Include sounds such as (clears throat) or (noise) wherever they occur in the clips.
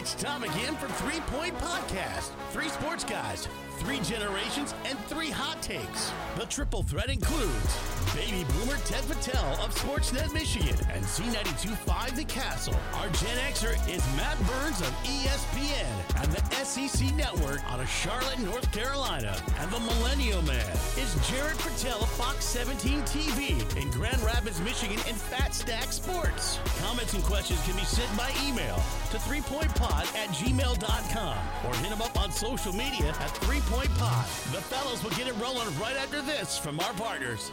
It's time again for Three Point Podcast. Three sports guys, three generations, and three hot takes. The triple threat includes baby boomer Ted Patel of Sportsnet Michigan and Z92.5 The Castle. Our Gen Xer is Matt Burns of ESPN and the SEC Network out of Charlotte, North Carolina. And the Millennial Man is Jared Patel of Fox 17 TV in Grand Rapids, Michigan and Fat Stack Sports. Comments and questions can be sent by email to threepointpod at gmail.com or hit them up on social media at threepointpod. The fellows will get it rolling right after this from our partners.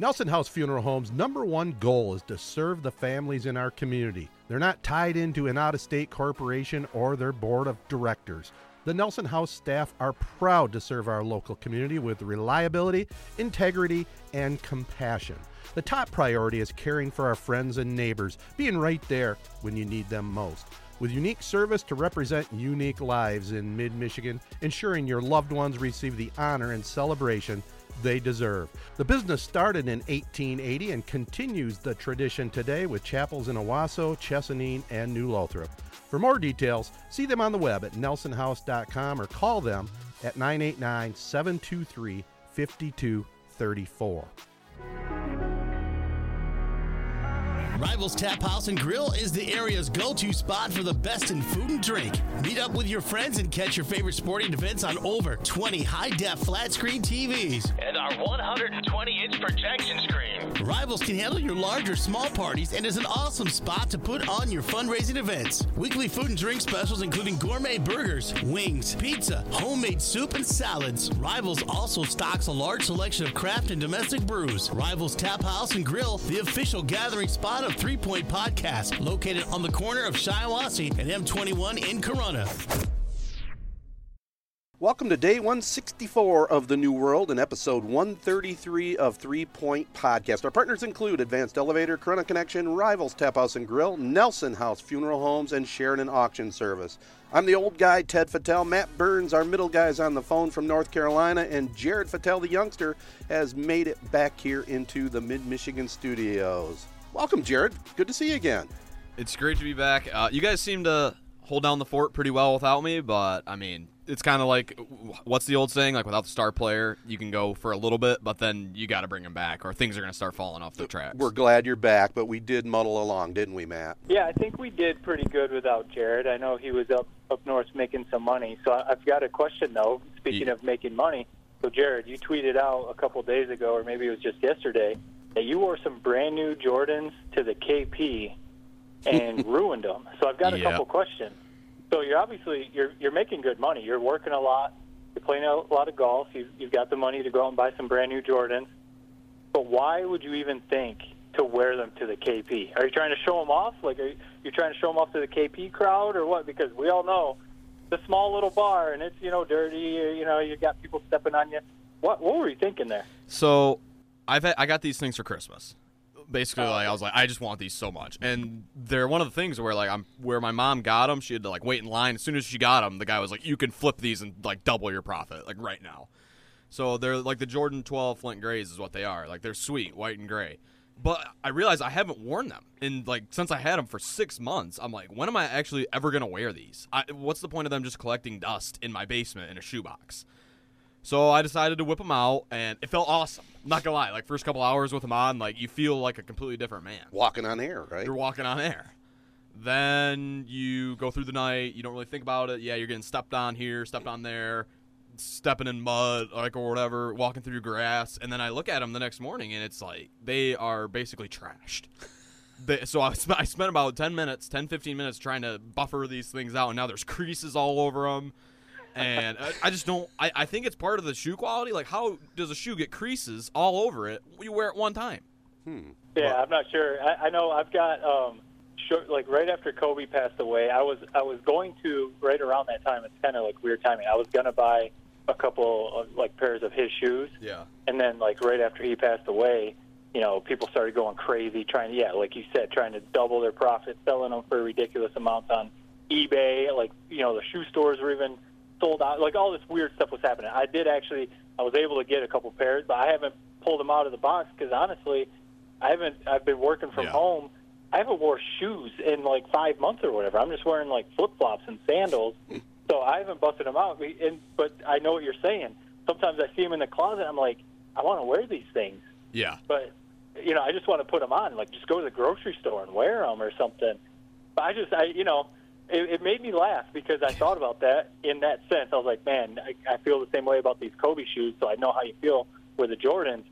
Nelson House Funeral Home's number one goal is to serve the families in our community. They're not tied into an out of state corporation or their board of directors. The Nelson House staff are proud to serve our local community with reliability, integrity, and compassion. The top priority is caring for our friends and neighbors, being right there when you need them most. With unique service to represent unique lives in mid Michigan, ensuring your loved ones receive the honor and celebration they deserve. The business started in 1880 and continues the tradition today with chapels in Owosso, Chesaning, and New Lothrop. For more details, see them on the web at nelsonhouse.com or call them at 989 723 5234. Rivals Tap House and Grill is the area's go-to spot for the best in food and drink. Meet up with your friends and catch your favorite sporting events on over 20 high-def flat-screen TVs and our 120-inch projection screen. Rivals can handle your large or small parties and is an awesome spot to put on your fundraising events. Weekly food and drink specials including gourmet burgers, wings, pizza, homemade soup, and salads. Rivals also stocks a large selection of craft and domestic brews. Rivals Tap House and Grill, the official gathering spot of Three Point Podcast, located on the corner of Shiawassee and M21 in Corunna. Welcome to day 164 of the New World and episode 133 of Three Point Podcast. Our partners include Advanced Elevator, Corunna Connection, Rivals Tap House and Grill, Nelson House Funeral Homes, and Sheridan Auction Service. I'm the old guy, Ted Fattel. Matt Burns, our middle guy, is on the phone from North Carolina, and Jared Fattel, the youngster, has made it back here into the Mid Michigan studios. Welcome, Jared. Good to see you again. It's great to be back. Uh, you guys seem to hold down the fort pretty well without me, but I mean, it's kind of like what's the old saying? Like without the star player, you can go for a little bit, but then you got to bring him back, or things are going to start falling off the tracks. We're glad you're back, but we did muddle along, didn't we, Matt? Yeah, I think we did pretty good without Jared. I know he was up up north making some money. So I- I've got a question though. Speaking Yeah. of making money, so Jared, you tweeted out a couple days ago, or maybe it was just yesterday, that you wore some brand new Jordans to the KP and (laughs) ruined them. So I've got a Yeah. couple questions. So you're obviously you're you're making good money. You're working a lot. You're playing a lot of golf. You've you've got the money to go out and buy some brand new Jordans. But why would you even think to wear them to the KP? Are you trying to show them off? Like, are you, you trying to show them off to the KP crowd, or what? Because we all know the small little bar, and it's you know dirty. or, You know, you got people stepping on you. What what were you thinking there? So, I've had, I got these things for Christmas. Basically, like I was like, I just want these so much, and they're one of the things where like I'm where my mom got them. She had to like wait in line. As soon as she got them, the guy was like, "You can flip these and like double your profit like right now." So they're like the Jordan 12 Flint Grays is what they are. Like they're sweet, white and gray. But I realized I haven't worn them in like since I had them for six months. I'm like, when am I actually ever gonna wear these? I, what's the point of them just collecting dust in my basement in a shoebox? So I decided to whip them out, and it felt awesome. I'm not gonna lie, like first couple hours with them on, like you feel like a completely different man. Walking on air, right? You're walking on air. Then you go through the night. You don't really think about it. Yeah, you're getting stepped on here, stepped on there, stepping in mud, like or whatever, walking through grass. And then I look at them the next morning, and it's like they are basically trashed. (laughs) They, so I spent, I spent about 10 minutes, 10, 15 minutes trying to buffer these things out, and now there's (laughs) creases all over them. And I, I just don't. I, I think it's part of the shoe quality. Like, how does a shoe get creases all over it? when You wear it one time. Hmm. Yeah, I'm not sure. I, I know I've got um, short, like right after Kobe passed away. I was I was going to right around that time. It's kind of like weird timing. I was gonna buy a couple of like pairs of his shoes, Yeah. and then like right after he passed away, you know, people started going crazy, trying to yeah, like you said, trying to double their profit, selling them for ridiculous amounts on eBay. Like you know, the shoe stores were even sold out. Like all this weird stuff was happening. I did actually, I was able to get a couple pairs, but I haven't pulled them out of the box because honestly, I haven't. I've been working from Yeah. home. I haven't wore shoes in like five months or whatever. I'm just wearing like flip flops and sandals. (laughs) So I haven't busted them out. And but I know what you're saying. Sometimes I see them in the closet. I'm like, I want to wear these things, Yeah. but you know, I just want to put them on. Like, just go to the grocery store and wear them or something. But I just, I you know, it, it made me laugh because I thought about that in that sense. I was like, man, I, I feel the same way about these Kobe shoes. So I know how you feel with the Jordans.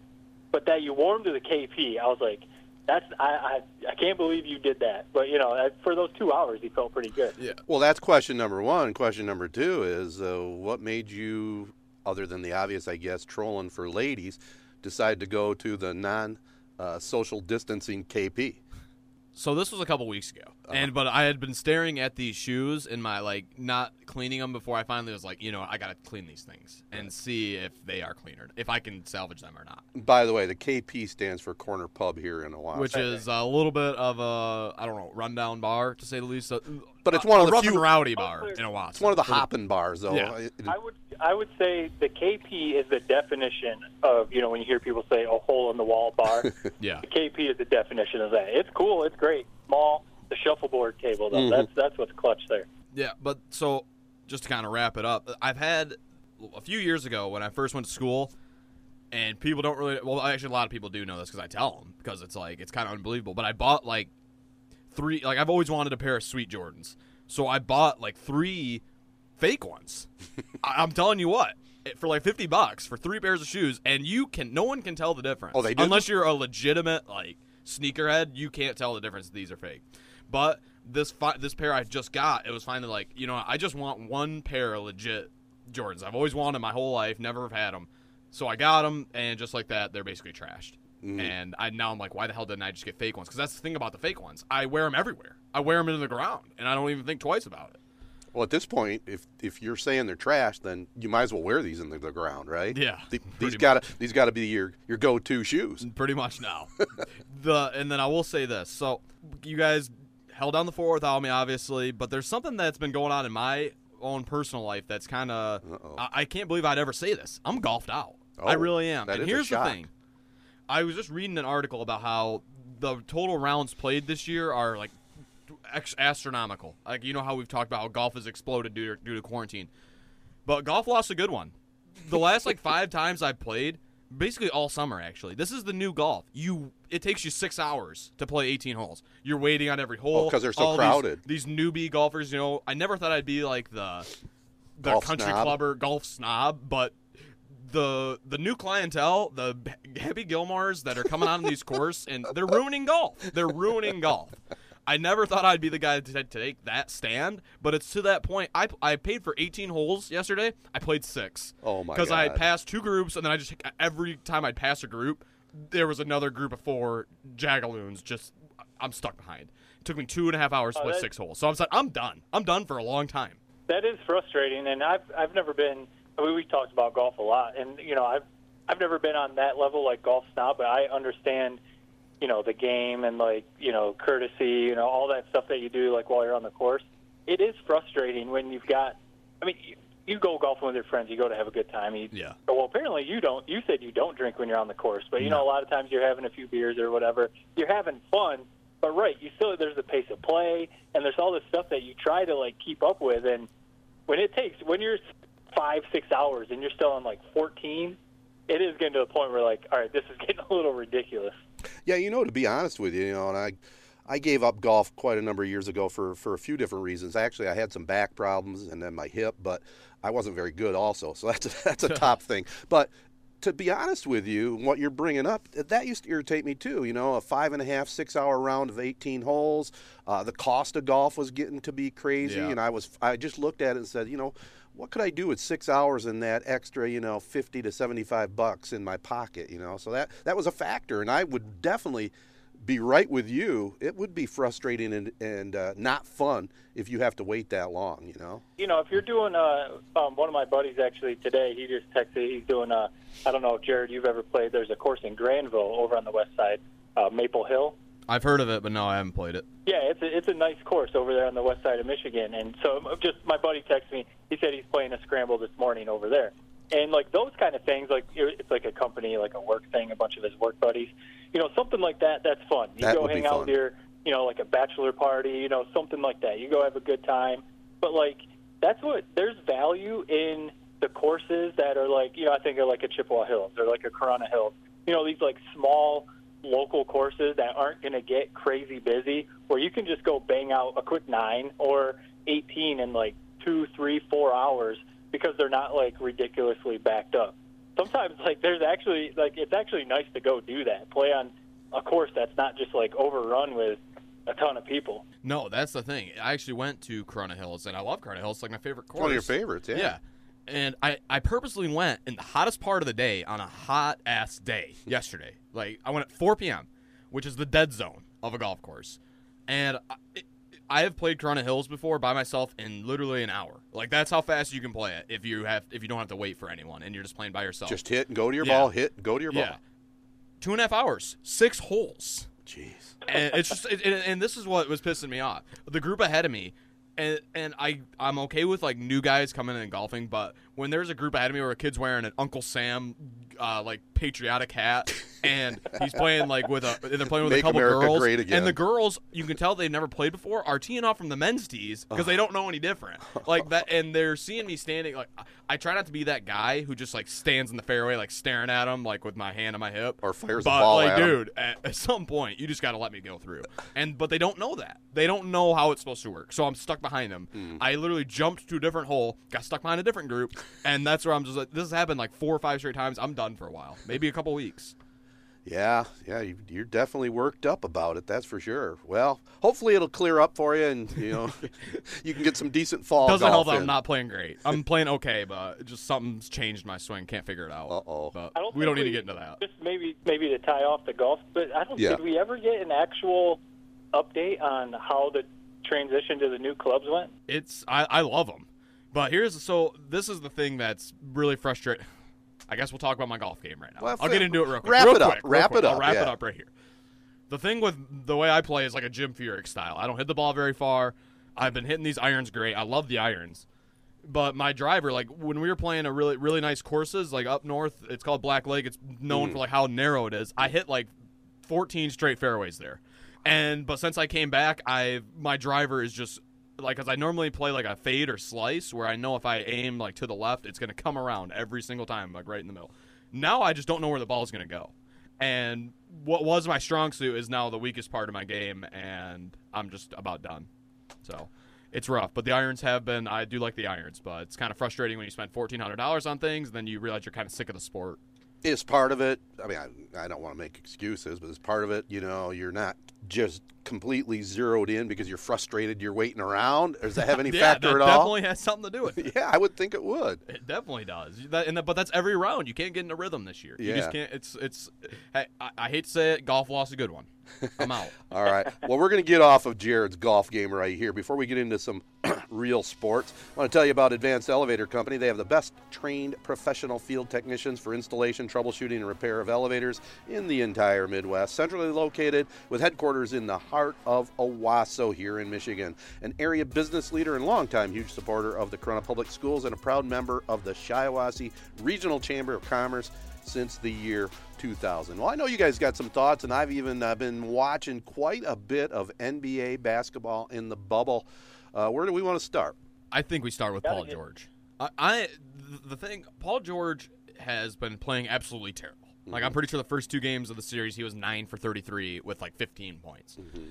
But that you wore them to the KP, I was like, that's I I, I can't believe you did that. But you know, for those two hours, he felt pretty good. Yeah. Well, that's question number one. Question number two is uh, what made you, other than the obvious, I guess, trolling for ladies, decide to go to the non uh, social distancing KP? So this was a couple weeks ago, Uh-huh. and but I had been staring at these shoes in my like not cleaning them before I finally was like, you know, I gotta clean these things and see if they are cleaner, if I can salvage them or not. By the way, the KP stands for Corner Pub here in Owosso. Which is a little bit of a I don't know rundown bar to say the least. But it's a- one of the rough few- and rowdy bar in Owosso. it's one of the hopping bars, though. Yeah. It- it- I would I would say the KP is the definition of you know when you hear people say a hole in the wall bar. (laughs) Yeah. The KP is the definition of that. It's cool. It's great. Small. The shuffleboard table though. Mm-hmm. That's that's what's clutch there. Yeah, but so just to kind of wrap it up, I've had a few years ago when I first went to school, and people don't really. Well, actually, a lot of people do know this because I tell them because it's like it's kind of unbelievable. But I bought like three. Like I've always wanted a pair of Sweet Jordans, so I bought like three fake ones. (laughs) I, I'm telling you what. For like fifty bucks for three pairs of shoes, and you can no one can tell the difference. Oh, they didn't? unless you're a legitimate like sneakerhead, you can't tell the difference. These are fake. But this fi- this pair I just got, it was finally like you know I just want one pair of legit Jordans. I've always wanted my whole life, never have had them. So I got them, and just like that, they're basically trashed. Mm-hmm. And I now I'm like, why the hell didn't I just get fake ones? Because that's the thing about the fake ones. I wear them everywhere. I wear them into the ground, and I don't even think twice about it. well, at this point, if if you're saying they're trash, then you might as well wear these in the, the ground, right? Yeah, The- these got to these got to be your your go-to shoes. pretty much now. (laughs) the and then I will say this. So you guys held down the fort without me, obviously, but there's something that's been going on in my own personal life that's kind of I, I can't believe I'd ever say this. I'm golfed out. I Oh, really am. and here's the thing. I was just reading an article about how the total rounds played this year are like ex- astronomical. Like you know how we've talked about how golf has exploded due to, due to quarantine, but golf lost a good one. The last like five (laughs) times I've played, basically all summer actually. This is the new golf. You it takes you six hours to play 18 holes. You're waiting on every hole. Oh, 'cause they're so All these- crowded. These, newbie golfers, you know, I never thought I'd be like the the Golf country snob. clubber golf snob, but the the new clientele, the Happy Gilmores that are coming on these courses, and they're ruining golf. They're ruining golf. I never thought I'd be the guy to, to take that stand, but it's to that point. I, I paid for 18 holes yesterday. I played six. Oh, my Because I had passed two groups, and then I just every time I'd pass a group, there was another group of four jagaloons. Just I'm stuck behind. It took me two and a half hours to Oh, play that- six holes. So I'm like, I'm done. I'm done for a long time. That is frustrating, and I've I've never been. I mean, we talked about golf a lot, and you know, I've I've never been on that level like golf snob, but I understand, you know, the game and like you know, courtesy, you know, all that stuff that you do like while you're on the course. It is frustrating when you've got. I mean, you, you go golfing with your friends, you go to have a good time. You, Yeah. Well, apparently you don't. You said you don't drink when you're on the course, but you know, a lot of times you're having a few beers or whatever. You're having fun, but right, you still there's a pace of play, and there's all this stuff that you try to like keep up with, and when it takes when you're five six hours and you're still on like 14 it is getting to the point where like all right this is (laughs) getting a little ridiculous Yeah, you know, to be honest with you, you know, and I, I gave up golf quite a number of years ago for for a few different reasons. Actually, I had some back problems and then my hip, but I wasn't very good also, so that's a, (laughs) that's a (laughs) top thing. But to be honest with you, what you're bringing up, that used to irritate me too. You know, a five and a half, six hour round of 18 holes. Uh, the cost of golf was getting to be crazy, Yeah. and I was, I just looked at it and said, you know, what could I do with six hours and that extra, you know, 50 to 75 bucks in my pocket, you know? So that, that was a factor, and I would definitely be right with you, it would be frustrating and, and uh, not fun if you have to wait that long, you know? you know, if you're doing, uh, um, one of my buddies actually today, he just texted, he's doing, uh, I don't know, if Jared, you've ever played, there's a course in Grandville over on the west side, uh, Maple Hill. I've heard of it, but no, I haven't played it. Yeah, it's a, it's a nice course over there on the west side of Michigan. And so just my buddy texted me, he said he's playing a scramble this morning over there. And like those kind of things, like it's like a company, like a work thing, a bunch of his work buddies. You know, something like that, that's fun. You That go hang out with your, you know, like a bachelor party, you know, something like that. You go have a good time. But like that's what there's value in the courses that are like, you know, I think of like a Chippewa Hills or like a Corunna Hills. You know, these like small local courses that aren't going to get crazy busy, where you can just go bang out a quick nine or 18 in like two, three, four hours because they're not like ridiculously backed up. Sometimes like there's actually like it's actually nice to go do that, play on a course that's not just like overrun with a ton of people. No, that's the thing. I actually went to Corunna Hills, and I love Corunna Hills. It's like my favorite course. One of your favorites, yeah. Yeah. And I, I purposely went in the hottest part of the day on a hot ass day (laughs) yesterday. Like, I went at 4 p.m., which is the dead zone of a golf course. And I, it, I have played Corunna Hills before by myself in literally an hour. Like, that's how fast you can play it if you have if you don't have to wait for anyone and you're just playing by yourself. Just hit and go to your Yeah. ball, hit and go to your ball. yeah. Two and a half hours, six holes Jeez. and it's just it, and, and this is what was pissing me off the group ahead of me and and i i'm okay with like new guys coming in and golfing but when there's a group ahead of me where a kid's wearing an uncle sam uh, like patriotic hat and he's playing like with a they're playing with Make a couple America girls and the girls you can tell they've never played before are teeing off from the men's tees because they don't know any different. Like that and they're seeing me standing like I- try not to be that guy who just like stands in the fairway like staring at them like with my hand on my hip Or fires a but ball like at dude at, at some point you just got to let me go through. And but they don't know that. They don't know how it's supposed to work. So i'm stuck behind them Hmm. i literally jumped to a different hole got stuck behind a different group and that's where i'm just like this has happened like four or five straight times i'm done for a while maybe a couple weeks Yeah, yeah, you, you're definitely worked up about it. That's for sure. Well, hopefully it'll clear up for you, and you know, (laughs) you can get some decent fall doesn't help that in. i'm not playing great i'm playing okay but just something's changed my swing can't figure it out Uh-oh. but don't we don't need to get into that Just maybe maybe to tie off the golf, but I don't. Yeah. Did we ever get an actual update on how the transition to the new clubs went? it's I, I love them but here's so this is the thing that's really frustrating. I guess we'll talk about my golf game right now. Well, i'll get into it real quick. Wrap real it up, quick, real wrap quick. it I'll up, wrap it up right here. The thing with the way i play is like a jim furyk style. I don't hit the ball very far. I've been hitting these irons great. I love the irons. But my driver, like when we were playing a really really nice courses, like up north, it's called Black Lake. It's known mm. for like how narrow it is. I hit like 14 straight fairways there, and but since I came back, I my driver is just like because I normally play like a fade or slice where I know if I aim like to the left, it's gonna come around every single time, like right in the middle. Now I just don't know where the ball's gonna go, and what was my strong suit is now the weakest part of my game, and I'm just about done. So it's rough, but the irons have been. I do like the irons, but it's kind of frustrating when you spend fourteen hundred dollars on things, and then you realize you're kind of sick of the sport. It's part of it. I mean, I, I don't want to make excuses, but it's part of it. You know, you're not just completely zeroed in because you're frustrated. You're waiting around. Does that have (laughs) any yeah, factor at all? definitely has something to do with it. (laughs) Yeah, I would think it would. It definitely does. That, and that, but that's every round. You can't get in a rhythm this year. You just can't. It's it's. I, I hate to say it. Golf lost a good one. I'm out. (laughs) All right. Well, we're going to get off of Jared's golf game right here. Before we get into some (clears throat) real sports, I want to tell you about Advanced Elevator Company. They have the best trained professional field technicians for installation, troubleshooting, and repair of elevators in the entire Midwest. Centrally located with headquarters in the heart of Owosso here in Michigan. An area business leader and longtime huge supporter of the Corunna Public Schools and a proud member of the Shiawassee Regional Chamber of Commerce since the year 2000. Well, I know you guys got some thoughts, and I've even uh, been watching quite a bit of NBA basketball in the bubble. Uh, where do we want to start? I think we start with Paul get- George. I, I the thing Paul George has been playing absolutely terrible. Like I'm pretty sure the first two games of the series he was nine for 33 with like 15 points. Mm-hmm.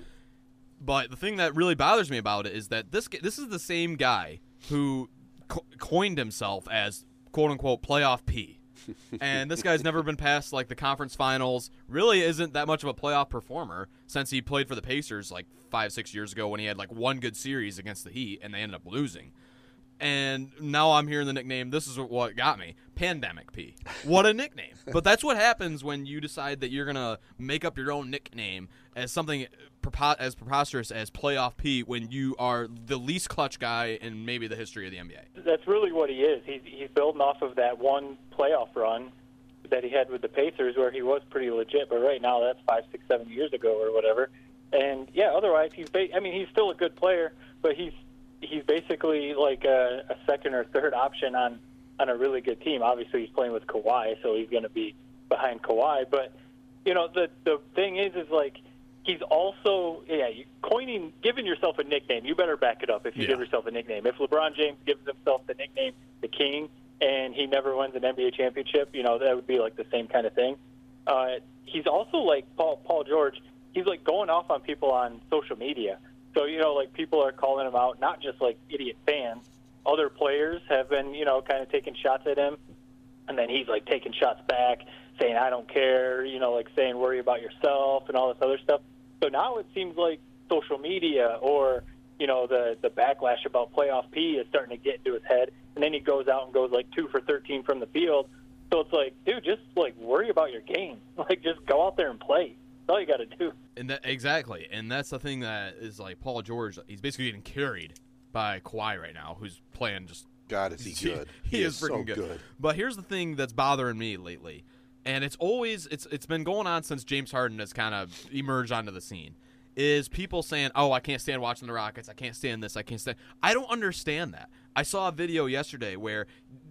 But the thing that really bothers me about it is that this this is the same guy who co- coined himself as quote unquote playoff P. (laughs) and this guy's never been past like the conference finals. Really isn't that much of a playoff performer since he played for the Pacers like five six years ago when he had like one good series against the Heat and they ended up losing. And now I'm hearing the nickname. This is what got me. Pandemic P. What a nickname. (laughs) but that's what happens when you decide that you're going to make up your own nickname as something prepo- as preposterous as Playoff P when you are the least clutch guy in maybe the history of the NBA. That's really what he is. He's he's building off of that one playoff run that he had with the Pacers, where he was pretty legit. But right now, that's five, six, seven years ago or whatever. And yeah, otherwise he's. Ba- I mean, he's still a good player, but he's he's basically like a, a second or third option on on a really good team. Obviously, he's playing with Kawhi, so he's going to be behind Kawhi. But you know, the the thing is, is like he's also yeah, you, coining, giving yourself a nickname. You better back it up if you Yeah. give yourself a nickname. If LeBron James gives himself the nickname the King and he never wins an NBA championship, you know that would be like the same kind of thing. Uh, he's also like Paul Paul George. He's like going off on people on social media. So you know, like people are calling him out, not just like idiot fans. Other players have been, you know, kind of taking shots at him, and then he's like taking shots back, saying I don't care, you know, like saying worry about yourself and all this other stuff. So now it seems like social media or you know the the backlash about playoff P is starting to get into his head, and then he goes out and goes like two for thirteen from the field. So it's like, dude, just like worry about your game. (laughs) Like just go out there and play. That's all you got to do. And that exactly, and that's the thing that is like Paul George. He's basically getting carried by Kawhi right now, who's playing just. God, is he (laughs) good? he, is, freaking so good. But here's the thing that's bothering me lately, and it's always it's it's been going on since James Harden has kind of emerged onto the scene. Is people saying, "Oh, I can't stand watching the Rockets. I can't stand this. I can't stand." I don't understand that. I saw a video yesterday where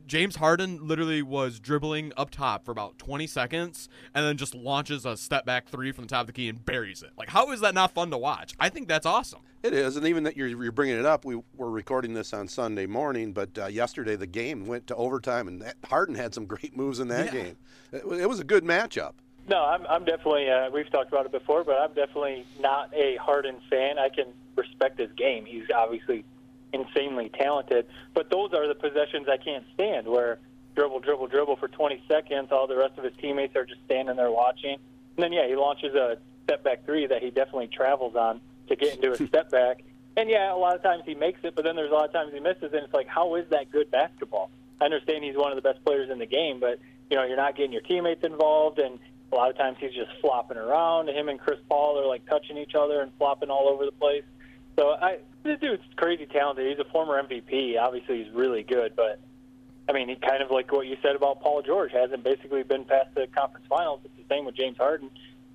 James Harden literally was dribbling up top for about 20 seconds and then just launches a step back three from the top of the key and buries it. Like, how is that not fun to watch? I think that's awesome. It is, and even that you're, you're bringing it up, we were recording this on Sunday morning, but uh, yesterday the game went to overtime, and that, Harden had some great moves in that Yeah. game. It, it was a good matchup. No, I'm, I'm definitely. Uh, we've talked about it before, but I'm definitely not a Harden fan. I can respect his game. He's obviously insanely talented, but those are the possessions I can't stand. Where dribble, dribble, dribble for 20 seconds, all the rest of his teammates are just standing there watching. And then yeah, he launches a step back three that he definitely travels on to get into a (laughs) step back. And yeah, a lot of times he makes it, but then there's a lot of times he misses, and it's like, how is that good basketball? I understand he's one of the best players in the game, but you know you're not getting your teammates involved, and a lot of times he's just flopping around. Him and Chris Paul are like touching each other and flopping all over the place. So I, this dude's crazy talented. He's a former MVP. Obviously, he's really good, but I mean, he kind of like what you said about Paul George hasn't basically been past the conference finals. It's the same with James Harden.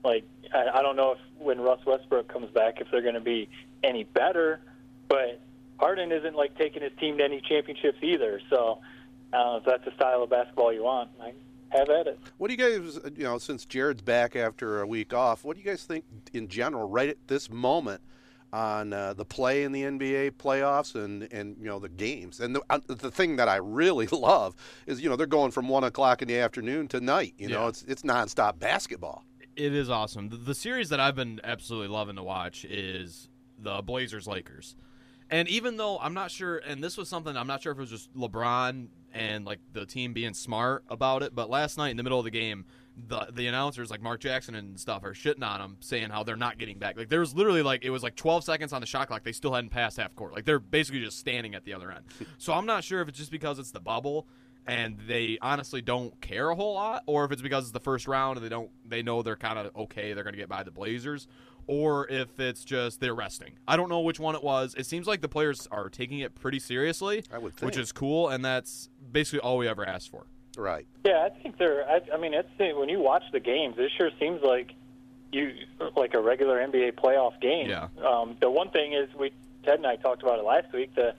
Like I, I don't know if when Russ Westbrook comes back, if they're going to be any better, but Harden isn't like taking his team to any championships either. So I if that's the style of basketball you want. I have at it. What do you guys, uh, you know, since Jared's back after a week off, what do you guys think in general, right at this moment, on uh, the play in the NBA playoffs and, and you know the games? And the, uh, the thing that I really (laughs) love is you know they're going from one o'clock in the afternoon to night. You know, it's it's nonstop basketball. It is awesome. The, the series that I've been absolutely loving to watch is the Blazers Lakers. And even though I'm not sure, and this was something I'm not sure if it was just LeBron and like the team being smart about it, but last night in the middle of the game, the the announcers like Mark Jackson and stuff are shitting on them, saying how they're not getting back. Like there was literally like it was like 12 seconds on the shot clock, they still hadn't passed half court. Like they're basically just standing at the other end. so I'm not sure if it's just because it's the bubble and they honestly don't care a whole lot, or if it's because it's the first round and they don't they know they're kind of okay, they're going to get by the Blazers, or if it's just they're resting. I don't know which one it was. It seems like the players are taking it pretty seriously, which is cool, and that's basically all we ever asked for. Right. Yeah, I think they're. I, I mean, it's when you watch the games, it sure seems like you like a regular NBA playoff game. Yeah. Um, the one thing is, we Ted and I talked about it last week. The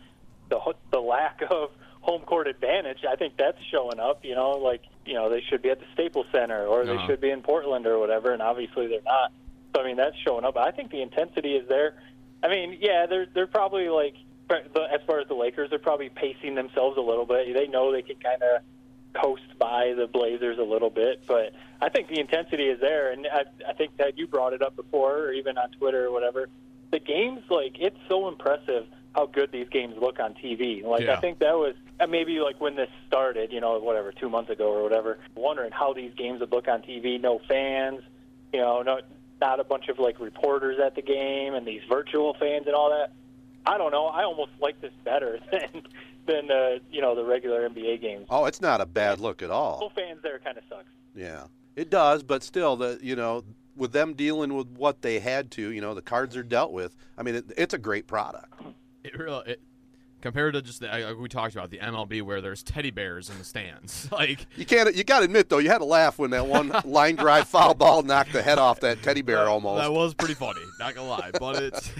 the ho- the lack of home court advantage. I think that's showing up. You know, like you know they should be at the Staples Center or they Uh-huh. should be in Portland or whatever, and obviously they're not. So I mean, that's showing up. I think the intensity is there. I mean, yeah, they're they're probably like as far as the Lakers, they're probably pacing themselves a little bit. They know they can kind of coast by the Blazers a little bit, but I think the intensity is there, and I, I think that you brought it up before, or even on Twitter or whatever. The games, like, it's so impressive how good these games look on TV. Like, Yeah. I think that was uh, maybe like when this started, you know, whatever, two months ago or whatever, wondering how these games would look on TV. No fans, you know, no, not a bunch of like reporters at the game and these virtual fans and all that. I don't know. I almost like this better (laughs) than than uh, you know the regular NBA games. Oh, it's not a bad look at all. Full fans there kind of sucks. Yeah, it does, but still, the you know, with them dealing with what they had to, you know, the cards are dealt with. I mean, it, it's a great product. It really it, compared to just the, like we talked about the MLB where there's teddy bears in the stands. (laughs) Like You can't. You got to admit though, you had to laugh when that one (laughs) line drive foul ball knocked the head off that teddy bear almost. that was pretty funny. Not gonna lie, but it's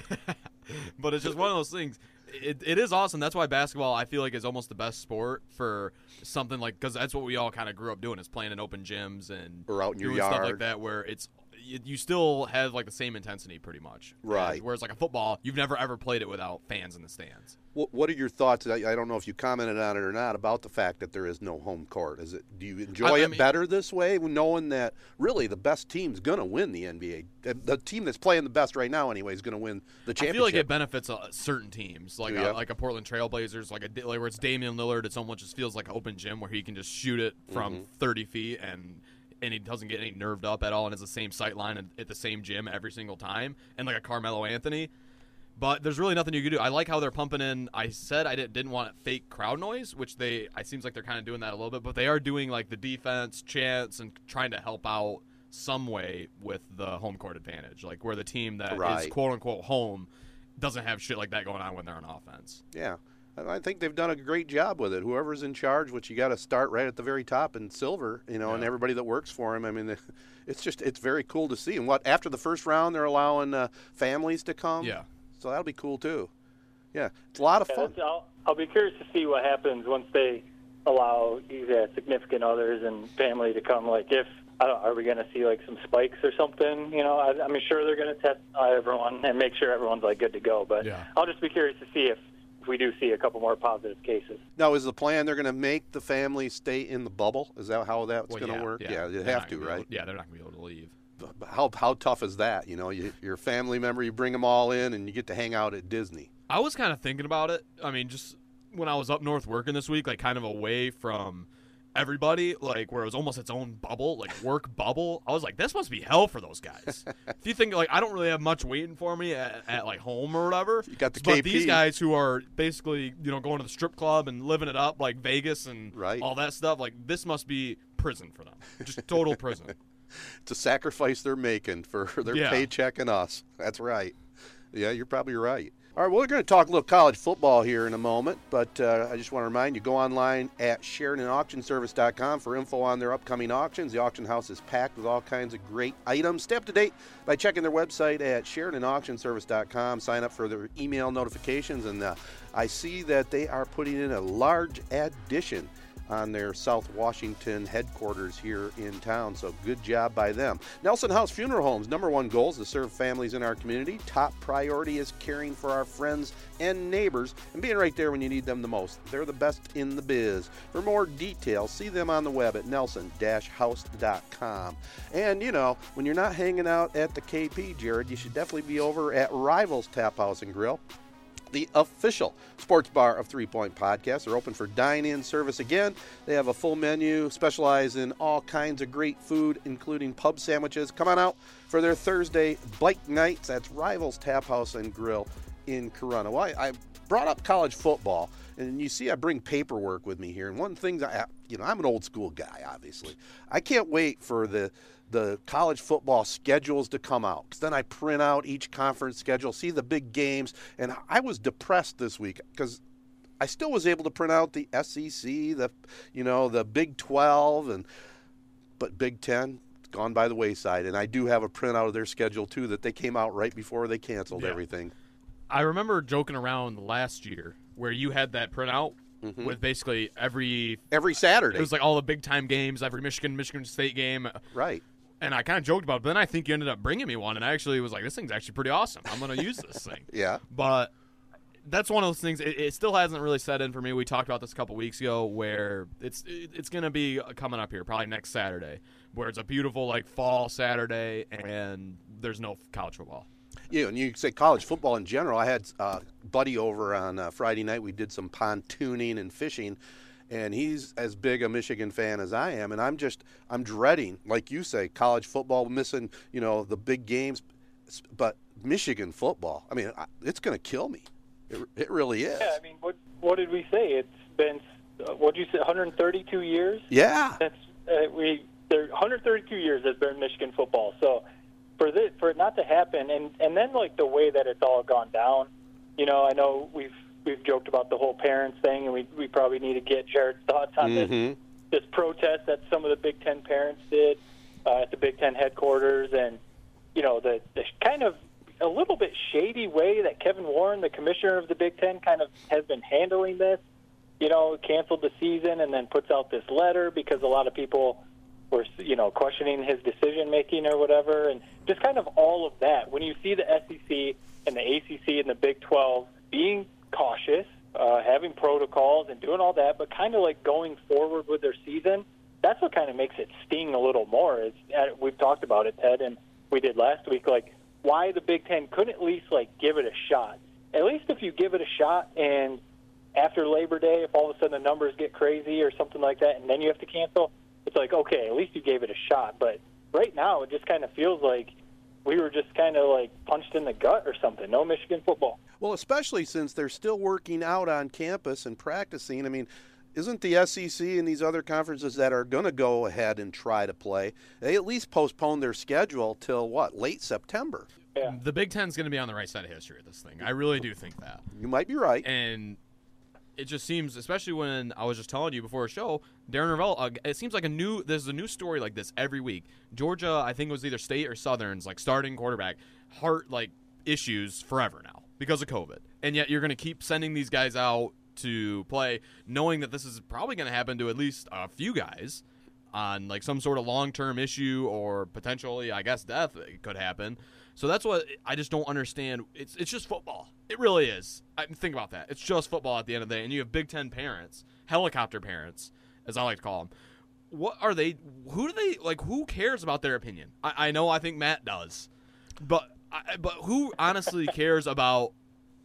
(laughs) but it's just one of those things. It, it is awesome. That's why basketball I feel like is almost the best sport for something like because that's what we all kind of grew up doing is playing in open gyms and Or out in your doing stuff like that where it's you, still have like the same intensity pretty much. Right. And whereas like a football, you've never ever played it without fans in the stands. What, what are your thoughts? I, I don't know if you commented on it or not about the fact that there is no home court. Is it? Do you enjoy I it mean- better this way, knowing that really the best team's going to win the NBA? The, team that's playing the best right now, anyway, is going to win the championship. I feel like it benefits uh, certain teams, like Do a, like a Portland Trailblazers, like a like where it's Damian Lillard. It's almost just feels like an open gym where he can just shoot it from Mm-hmm. 30 feet and and he doesn't get any nerved up at all, and has the same sight line at, at the same gym every single time, and like a Carmelo Anthony. But there's really nothing you can do. I like how they're pumping in. I said I didn't, didn't want fake crowd noise, which they. It seems like they're kind of doing that a little bit, but they are doing like the defense chants and trying to help out some way with the home court advantage, like where the team that is Right. quote unquote home doesn't have shit like that going on when they're on offense. Yeah. And I think they've done a great job with it. Whoever's in charge, which you got to start right at the very top in silver, you know, and everybody that works for him. I mean, (laughs) it's just it's very cool to see. And what after the first round, they're allowing uh, families to come. Yeah. So that'll be cool too. Yeah, it's a lot of Yeah, fun. that's- I'll, I'll be curious to see what happens once they allow these uh, significant others and family to come. Like, if I don't, are we going to see like some spikes or something? You know, I, I'm sure they're going to test everyone and make sure everyone's like good to go. But Yeah. I'll just be curious to see if, if we do see a couple more positive cases. Now, is the plan they're going to make the family stay in the bubble? Is that how that's Well, going to yeah, work? Yeah, you They're have to, gonna right? yeah, they're not gonna be able to leave. How how tough is that? You know, you, your family member, you bring them all in, and you get to hang out at Disney. I was kind of thinking about it. I mean, just when I was up north working this week, like kind of away from everybody, like where it was almost its own bubble, like work bubble. I was like, this must be hell for those guys. if you think like I don't really have much waiting for me at, at like home or whatever, You got the but KP. these guys who are basically you know going to the strip club and living it up like Vegas and Right. all that stuff, like this must be prison for them, just total prison. (laughs) It's a sacrifice they're making for their Yeah. paycheck and us. That's right. Yeah, you're probably right. All right, well, we're going to talk a little college football here in a moment, but uh, I just want to remind you go online at SheridanAuctionService.com for info on their upcoming auctions. The auction house is packed with all kinds of great items. Stay up to date by checking their website at SheridanAuctionService.com. Sign up for their email notifications, and uh, I see that they are putting in a large addition on their South Washington headquarters here in town. So good job by them. Nelson House Funeral Homes, number one goal is to serve families in our community. Top priority is caring for our friends and neighbors and being right there when you need them the most. They're the best in the biz. For more details, see them on the web at nelson-house.com. And you know, when you're not hanging out at the KP, Jared, you should definitely be over at Rivals Tap House and Grill the official sports bar of Three Point Podcast. They're open for dine in service again. They have a full menu, specialize in all kinds of great food, including pub sandwiches. Come on out for their Thursday bike nights. That's Rivals Tap House and Grill in Corunna. Well, I, I brought up college football, and you see, I bring paperwork with me here. And one thing that, I, you know, I'm an old school guy, obviously. I can't wait for the the college football schedules to come out. 'Cause then I print out each conference schedule, see the big games, and I was depressed this week because I still was able to print out the SEC, the you know the Big 12, and but Big 10 gone by the wayside. And I do have a printout of their schedule too that they came out right before they canceled Yeah. everything. I remember joking around last year where you had that printout mm-hmm. with basically every Every Saturday, It was like all the big time games, every Michigan, Michigan State game. right? And I kind of joked about it, but then I think you ended up bringing me one, and I actually was like, this thing's actually pretty awesome. I'm going to use this thing. (laughs) Yeah. But that's one of those things. It, it still hasn't really set in for me. We talked about this a couple weeks ago, where it's it, it's going to be coming up here probably next Saturday, where it's a beautiful like fall Saturday, and there's no college football. Yeah, and you say college football in general. I had uh, buddy over on uh, Friday night. We did some pontooning and fishing, and he's as big a Michigan fan as I am. And I'm just I'm dreading, like you say, college football missing. You know the big games, but Michigan football. I mean, it's going to kill me. It, it really is. Yeah, I mean, what what did we say? It's been uh, what did you say? 132 years. Yeah. That's uh, we. There 132 years has been Michigan football. So for this, for it not to happen, and and then like the way that it's all gone down, you know, I know we've we've joked about the whole parents thing, and we we probably need to get Jared's thoughts on this Mhm. this protest that some of the Big Ten parents did uh, at the Big Ten headquarters, and you know the, the kind of a little bit shady way that Kevin Warren, the commissioner of the Big Ten, kind of has been handling this. You know, canceled the season and then puts out this letter because a lot of people were, you know, questioning his decision making or whatever, and just kind of all of that. When you see the SEC and the ACC and the Big 12 being cautious, uh, having protocols and doing all that, but kind of like going forward with their season, that's what kind of makes it sting a little more. Is uh, we've talked about it, Ted, and we did last week. Like why the Big Ten couldn't at least like give it a shot. At least if you give it a shot and after Labor Day, if all of a sudden the numbers get crazy or something like that, and then you have to cancel, it's like okay, at least you gave it a shot. But right now, it just kind of feels like we were just kind of like punched in the gut or something. No Michigan football. Well, especially since they're still working out on campus and practicing. I mean, isn't the SEC and these other conferences that are going to go ahead and try to play, they at least postpone their schedule till what, late September? Yeah. The Big Ten's going to be on the right side of history of this thing. I really do think that. You might be right. And it just seems, especially when I was just telling you before a show, Darren Rovell. Uh, it seems like a new. There's a new story like this every week. Georgia, I think it was either State or Southern's like starting quarterback heart like issues forever now because of COVID, and yet you're going to keep sending these guys out to play, knowing that this is probably going to happen to at least a few guys on like some sort of long-term issue or potentially, I guess, death could happen. So that's what I just don't understand. It's it's just football. It really is. I think about that. It's just football at the end of the day, and you have Big Ten parents, helicopter parents, as I like to call them. What are they? Who do they like? Who cares about their opinion? I, I know. I think Matt does, but I, but who honestly cares about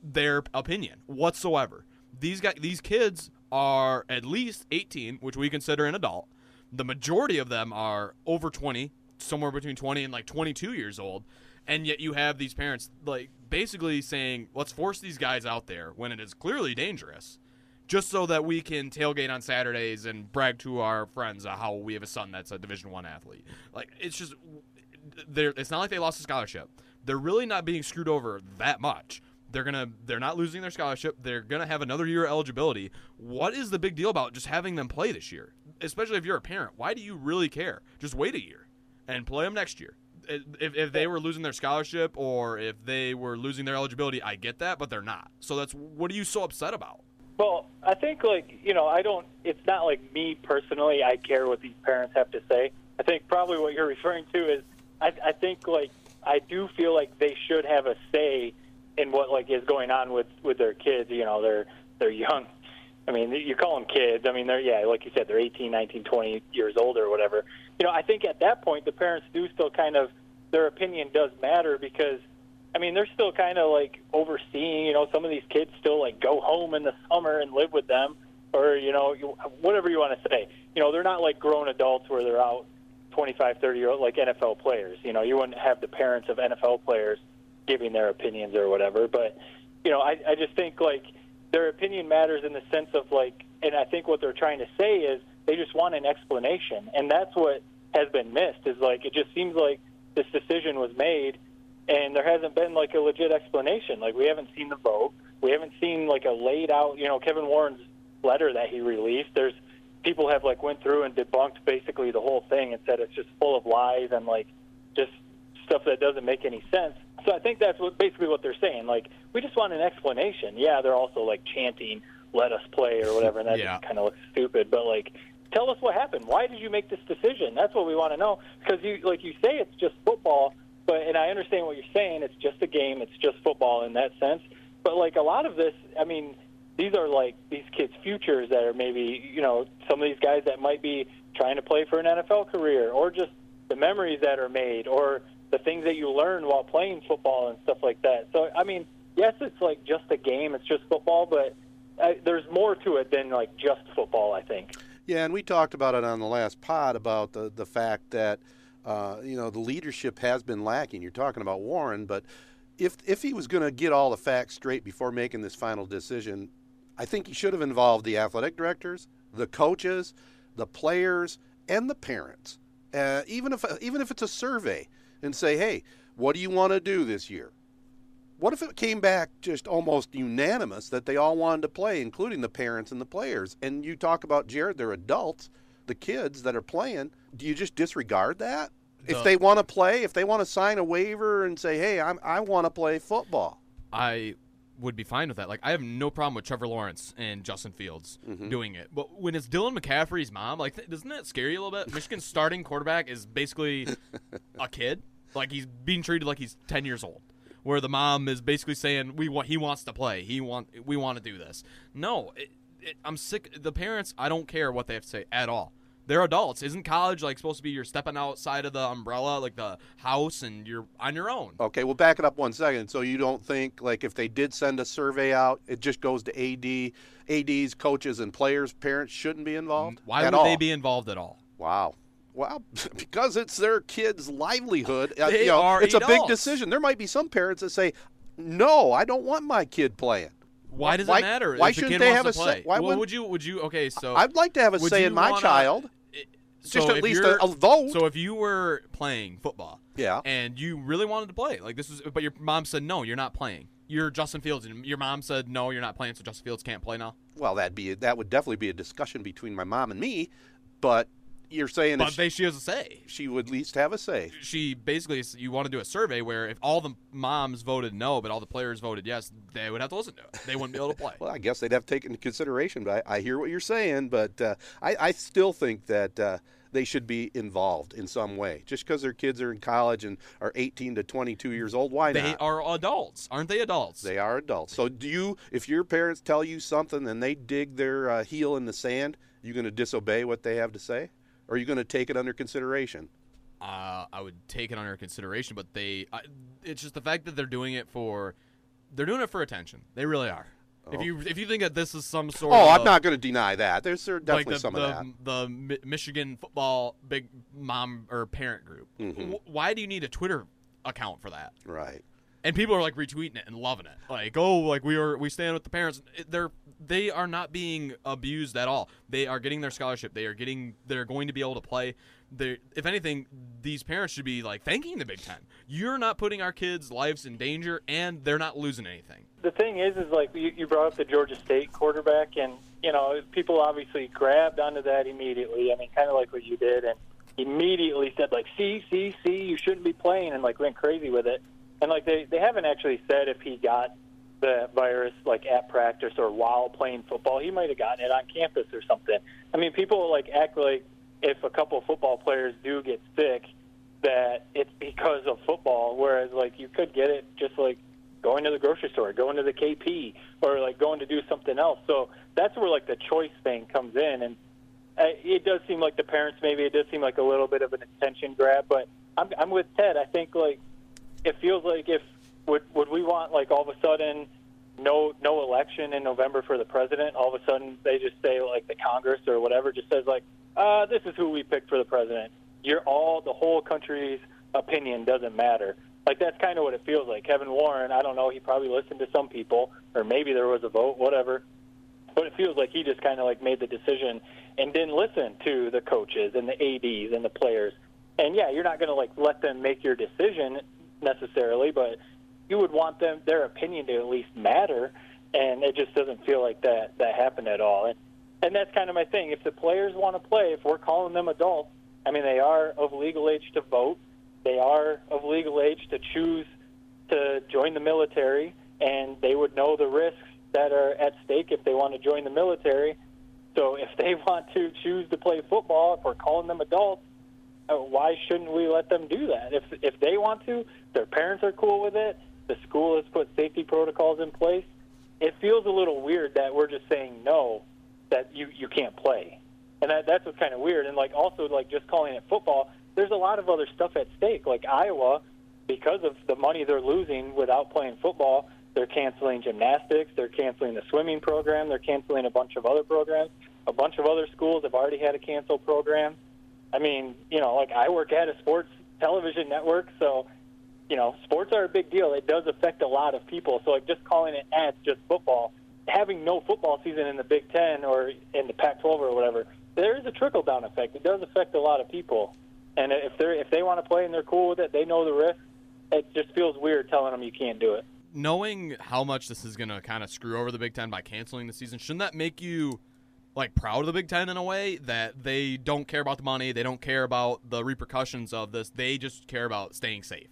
their opinion whatsoever? These guys, these kids are at least 18, which we consider an adult. The majority of them are over 20, somewhere between 20 and like 22 years old. And yet you have these parents like basically saying, "Let's force these guys out there when it is clearly dangerous." Just so that we can tailgate on Saturdays and brag to our friends how we have a son that's a Division One athlete. Like it's just, it's not like they lost a scholarship. They're really not being screwed over that much. They're gonna they're not losing their scholarship. They're gonna have another year of eligibility. What is the big deal about just having them play this year? Especially if you're a parent. Why do you really care? Just wait a year and play them next year. If, if they were losing their scholarship or if they were losing their eligibility, I get that, but they're not. So that's what are you so upset about? Well, I think like you know, I don't. It's not like me personally. I care what these parents have to say. I think probably what you're (laughs) referring to is, I, I think like I do feel like they should have a say in what like is going on with with their kids. You know, they're they're young. I mean, you call them kids. I mean, they're yeah, like you said, they're 18, 19, 20 years old or whatever. You know, I think at that point the parents do still kind of their opinion does matter because I mean, they're still kind of like overseeing. You know, some of these kids still like go home in the summer and live with them, or you know, whatever you want to say. You know, they're not like grown adults where they're out 25, 30 year old like NFL players. You know, you wouldn't have the parents of NFL players giving their opinions or whatever. But you know, I, I just think like their opinion matters in the sense of like, and I think what they're trying to say is they just want an explanation, and that's what has been missed. Is like it just seems like this decision was made and there hasn't been like a legit explanation. Like we haven't seen the vote, we haven't seen like a laid out. You know, Kevin Warren's letter that he released. There's people have like went through and debunked basically the whole thing and said it's just full of lies and like just stuff that doesn't make any sense. So I think that's what basically what they're saying. Like we just want an explanation. Yeah, they're also like chanting "Let us play" or whatever, and that Yeah. kind of looks stupid. But like, tell us what happened. Why did you make this decision? That's what we want to know. Because you, like you say, it's just football. But and I understand what you're saying. It's just a game. It's just football in that sense. But like a lot of this, I mean, these are like these kids' futures that are maybe you know some of these guys that might be trying to play for an NFL career, or just the memories that are made, or the things that you learn while playing football and stuff like that. So I mean, yes, it's like just a game. It's just football, but uh, there's more to it than like just football. I think. Yeah, and we talked about it on the last pod about the the fact that uh, you know the leadership has been lacking. You're talking about Warren, but if if he was going to get all the facts straight before making this final decision, I think you should have involved the athletic directors, the coaches, the players, and the parents. Uh, even if even if it's a survey, and say, hey, what do you want to do this year? What if it came back just almost unanimous that they all wanted to play, including the parents and the players? And you talk about Jared, they're adults, the kids that are playing. Do you just disregard that? if they want to play, if they want to sign a waiver and say, "Hey, I'm, I want to play football," I would be fine with that. Like I have no problem with Trevor Lawrence and Justin Fields Mm-hmm. doing it. But when it's Dylan McCaffrey's mom, like th- doesn't that scare you a little bit? Michigan's (laughs) starting quarterback is basically a kid. Like he's being treated like he's 10 years old. Where the mom is basically saying we want he wants to play. He want we want to do this. No, it, it, I'm sick the parents, I don't care what they have to say at all. They're adults. Isn't college like supposed to be you're stepping outside of the umbrella, like the house, and you're on your own? Okay, well, back it up one second. So you don't think like if they did send a survey out, it just goes to AD, ADs, coaches, and players. Parents shouldn't be involved. Why would all? they be involved at all? Wow. Well, (laughs) because it's their kid's livelihood. Uh, They you know, are it's a big decision. There might be some parents that say, "No, I don't want my kid playing." Why does Why- it matter? why shouldn't kid they have a play? say- why well, wouldn't- you? Would you? Okay, so I'd like to have a say in my wanna- child. I- Just so at if least a vote. So if you were playing football, Yeah. and you really wanted to play, like this was, but your mom said no, you're not playing. You're Justin Fields, and your mom said no, you're not playing, so Justin Fields can't play now. well, that'd be that would definitely be a discussion between my mom and me. But you're saying But they, she has a say. she would at least have a say. She basically, you want to do a survey where if all the moms voted no, but all the players voted yes, they would have to listen to it. They wouldn't be able to play. (laughs) Well, I guess they'd have to take into consideration. But I, I hear what you're saying. But uh, I, I still think that uh, they should be involved in some way. Just because their kids are in college and are 18 to 22 years old, why they not? They are adults, aren't they? Adults. They are adults. So do you? If your parents tell you something and they dig their uh, heel in the sand, you going to disobey what they have to say, are you going to take it under consideration? uh, I would take it under consideration. But they, I, it's just the fact that they're doing it for, they're doing it for attention. They really are. If you if you think that this is some sort Oh, of I'm not going to deny that. There's there like definitely the, some the, of that. the Mi- Michigan football big mom or parent group. Mm-hmm. Wh- Why do you need a Twitter account for that? Right. And people are like retweeting it and loving it. Like, oh, like we are we stand with the parents. They're they are not being abused at all. They are getting their scholarship. They are getting they're going to be able to play. They if anything, these parents should be like thanking the Big 10. You're not putting our kids' lives in danger and they're not losing anything. the thing is, is like you, you brought up the Georgia State quarterback, and you know people obviously grabbed onto that immediately. I mean, kind of like what you did, and immediately said like, "See, see, see, you shouldn't be playing," and like went crazy with it. And like they they haven't actually said if he got the virus like at practice or while playing football. He might have gotten it on campus or something. I mean, people like act like if a couple of football players do get sick, that it's because of football. Whereas like you could get it just like going to the grocery store, going to the KP, or like going to do something else. So that's where like the choice thing comes in, and uh, it does seem like the parents maybe it does seem like a little bit of an attention grab. But I'm I'm with Ted. I think like it feels like if would would we want like all of a sudden no no election in November for the president? All of a sudden they just say like the Congress or whatever just says like uh, this is who we picked for the president. You're all the whole country's opinion doesn't matter. Like that's kind of what it feels like. Kevin Warren, I don't know, he probably listened to some people, or maybe there was a vote, whatever. But it feels like he just kind of like made the decision and didn't listen to the coaches and the ads and the players. And yeah, you're not going to like let them make your decision necessarily, but you would want them their opinion to at least matter. And it just doesn't feel like that that happened at all. And and that's kind of my thing. If the players want to play, if we're calling them adults, I mean, they are of legal age to vote. They are of legal age to choose to join the military, and they would know the risks that are at stake if they want to join the military. So if they (laughs) want to choose to play football, if we're calling them adults, Uh, why shouldn't we let them do that? If if they want to, their parents are cool with it. The school has put safety protocols in place. It feels a little weird that we're just saying no, that you you can't play, and that that's what's kind of weird. And like also like just calling it football, there's a lot of other stuff at stake. Like Iowa, because of the money they're losing without playing football, they're canceling gymnastics, they're canceling the swimming program, they're canceling a bunch of other programs. A bunch of other schools have already had to cancel programs. I mean, you know, like I work at a sports television network, so you know, sports are a big deal. It does affect a lot of people. So like just calling it as just football, having no football season in the Big Ten or in the Pac-12 or whatever, there is a trickle down effect. It does affect a lot of people. And if they're if they want to play and they're cool with it, they know the risk. It just feels weird telling them you can't do it. Knowing how much this is going to kind of screw over the Big Ten by canceling the season, shouldn't that make you like proud of the Big Ten in a way that they don't care about the money, they don't care about the repercussions of this, they just care about staying safe.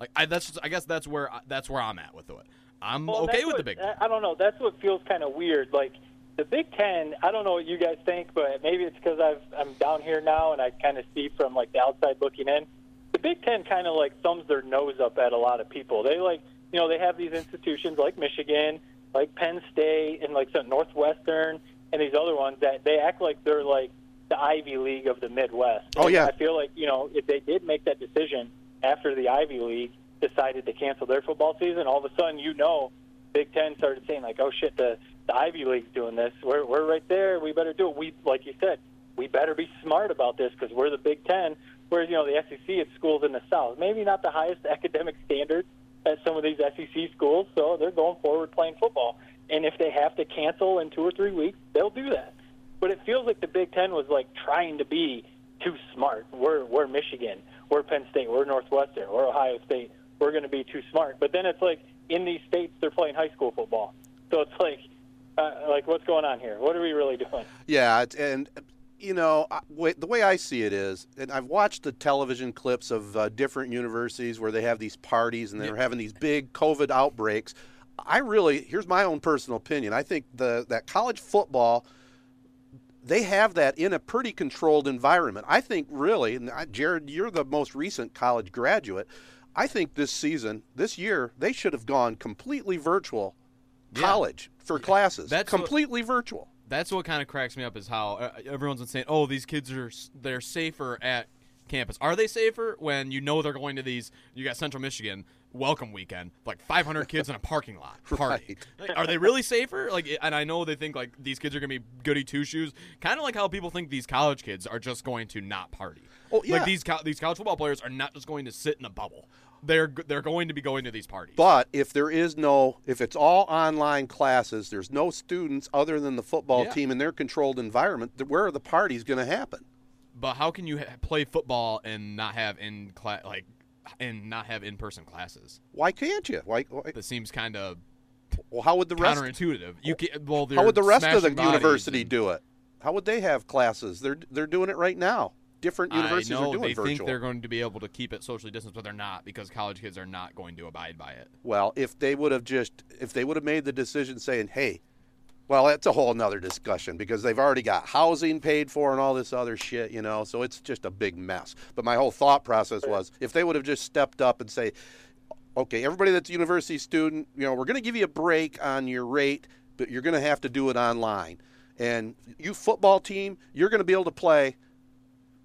Like I, that's just, I guess that's where that's where I'm at with it. I'm Well, okay with what- the Big Ten. I don't know. That's what feels kind of weird. Like the Big Ten. I don't know what you guys think, but maybe it's because I've I'm down here now and I kind of see from like the outside looking in. The Big Ten kind of like thumbs their nose up at a lot of people. They like you know they have these institutions like Michigan, like Penn State, and like some Northwestern, and these other ones that they act like they're like the Ivy League of the Midwest. Oh, And yeah. I feel like you know if they did make that decision after the Ivy League decided to cancel their football season, all of a sudden you know Big Ten started saying like, "Oh shit, the the Ivy League's doing this. We're we're right there. We better do it." We like you said, we better be smart about this because we're the Big Ten. Whereas you know the SEC, it's schools in the South, maybe not the highest (laughs) academic standards at some of these SEC schools, so they're going forward playing football. And if they have to cancel in two or three weeks, they'll do that. But it feels like the Big Ten was like trying to be too smart. We're we're Michigan, we're Penn State, we're Northwestern, we're Ohio State. We're going to be too smart. But then it's like in these states they're playing high school football, so it's like uh, like what's going on here? What are we really doing? Yeah, it's, and you know the way I see it is, and I've watched the television clips of uh, different universities where they have these parties and they're having these big COVID outbreaks. I really, here's my own personal opinion. I think the that college football they have that in a pretty controlled environment. I think really, and I, Jared, you're the most recent college graduate. I think this season, this year, they should have gone completely virtual college for classes. That's what- completely virtual. That's what kind of cracks me up is how uh, everyone's been saying, "Oh, these kids are they're safer at campus." Are they safer when you know they're going to these? You got Central Michigan welcome weekend, like 500 kids in a parking lot (laughs) party. Like, are they really safer? Like, and I know they think like these kids are gonna be goody two shoes, kind of like how people think these college kids are just going to not party. Oh, yeah. Like these co- these college football players are not just going to sit in a bubble. They're they're going to be going to these parties. But if there is no, if it's all online classes, there's no students other than the football Yeah. team in their controlled environment. Where are the parties going to happen? But how can you ha- play football and not have in class like and not have in person classes? Why can't you? Why? why That seems kind of well, how would the rest? counterintuitive. You can well, How would the rest of the university and- do it? How would they have classes? They're they're doing it right now. Different universities I know are doing they virtual. think they're going to be able to keep it socially distanced, but they're not because college kids are not going to abide by it. Well, if they would have just if they would have made the decision saying, "Hey, well, that's a whole nother discussion because they've already got housing paid for and all this other shit, you know. So it's just a big mess. But my whole thought process was if they would have just stepped up and say, "Okay, everybody that's a university student, you know, we're going to give you a break on your rate, but you're going to have to do it online. And you football team, you're going to be able to play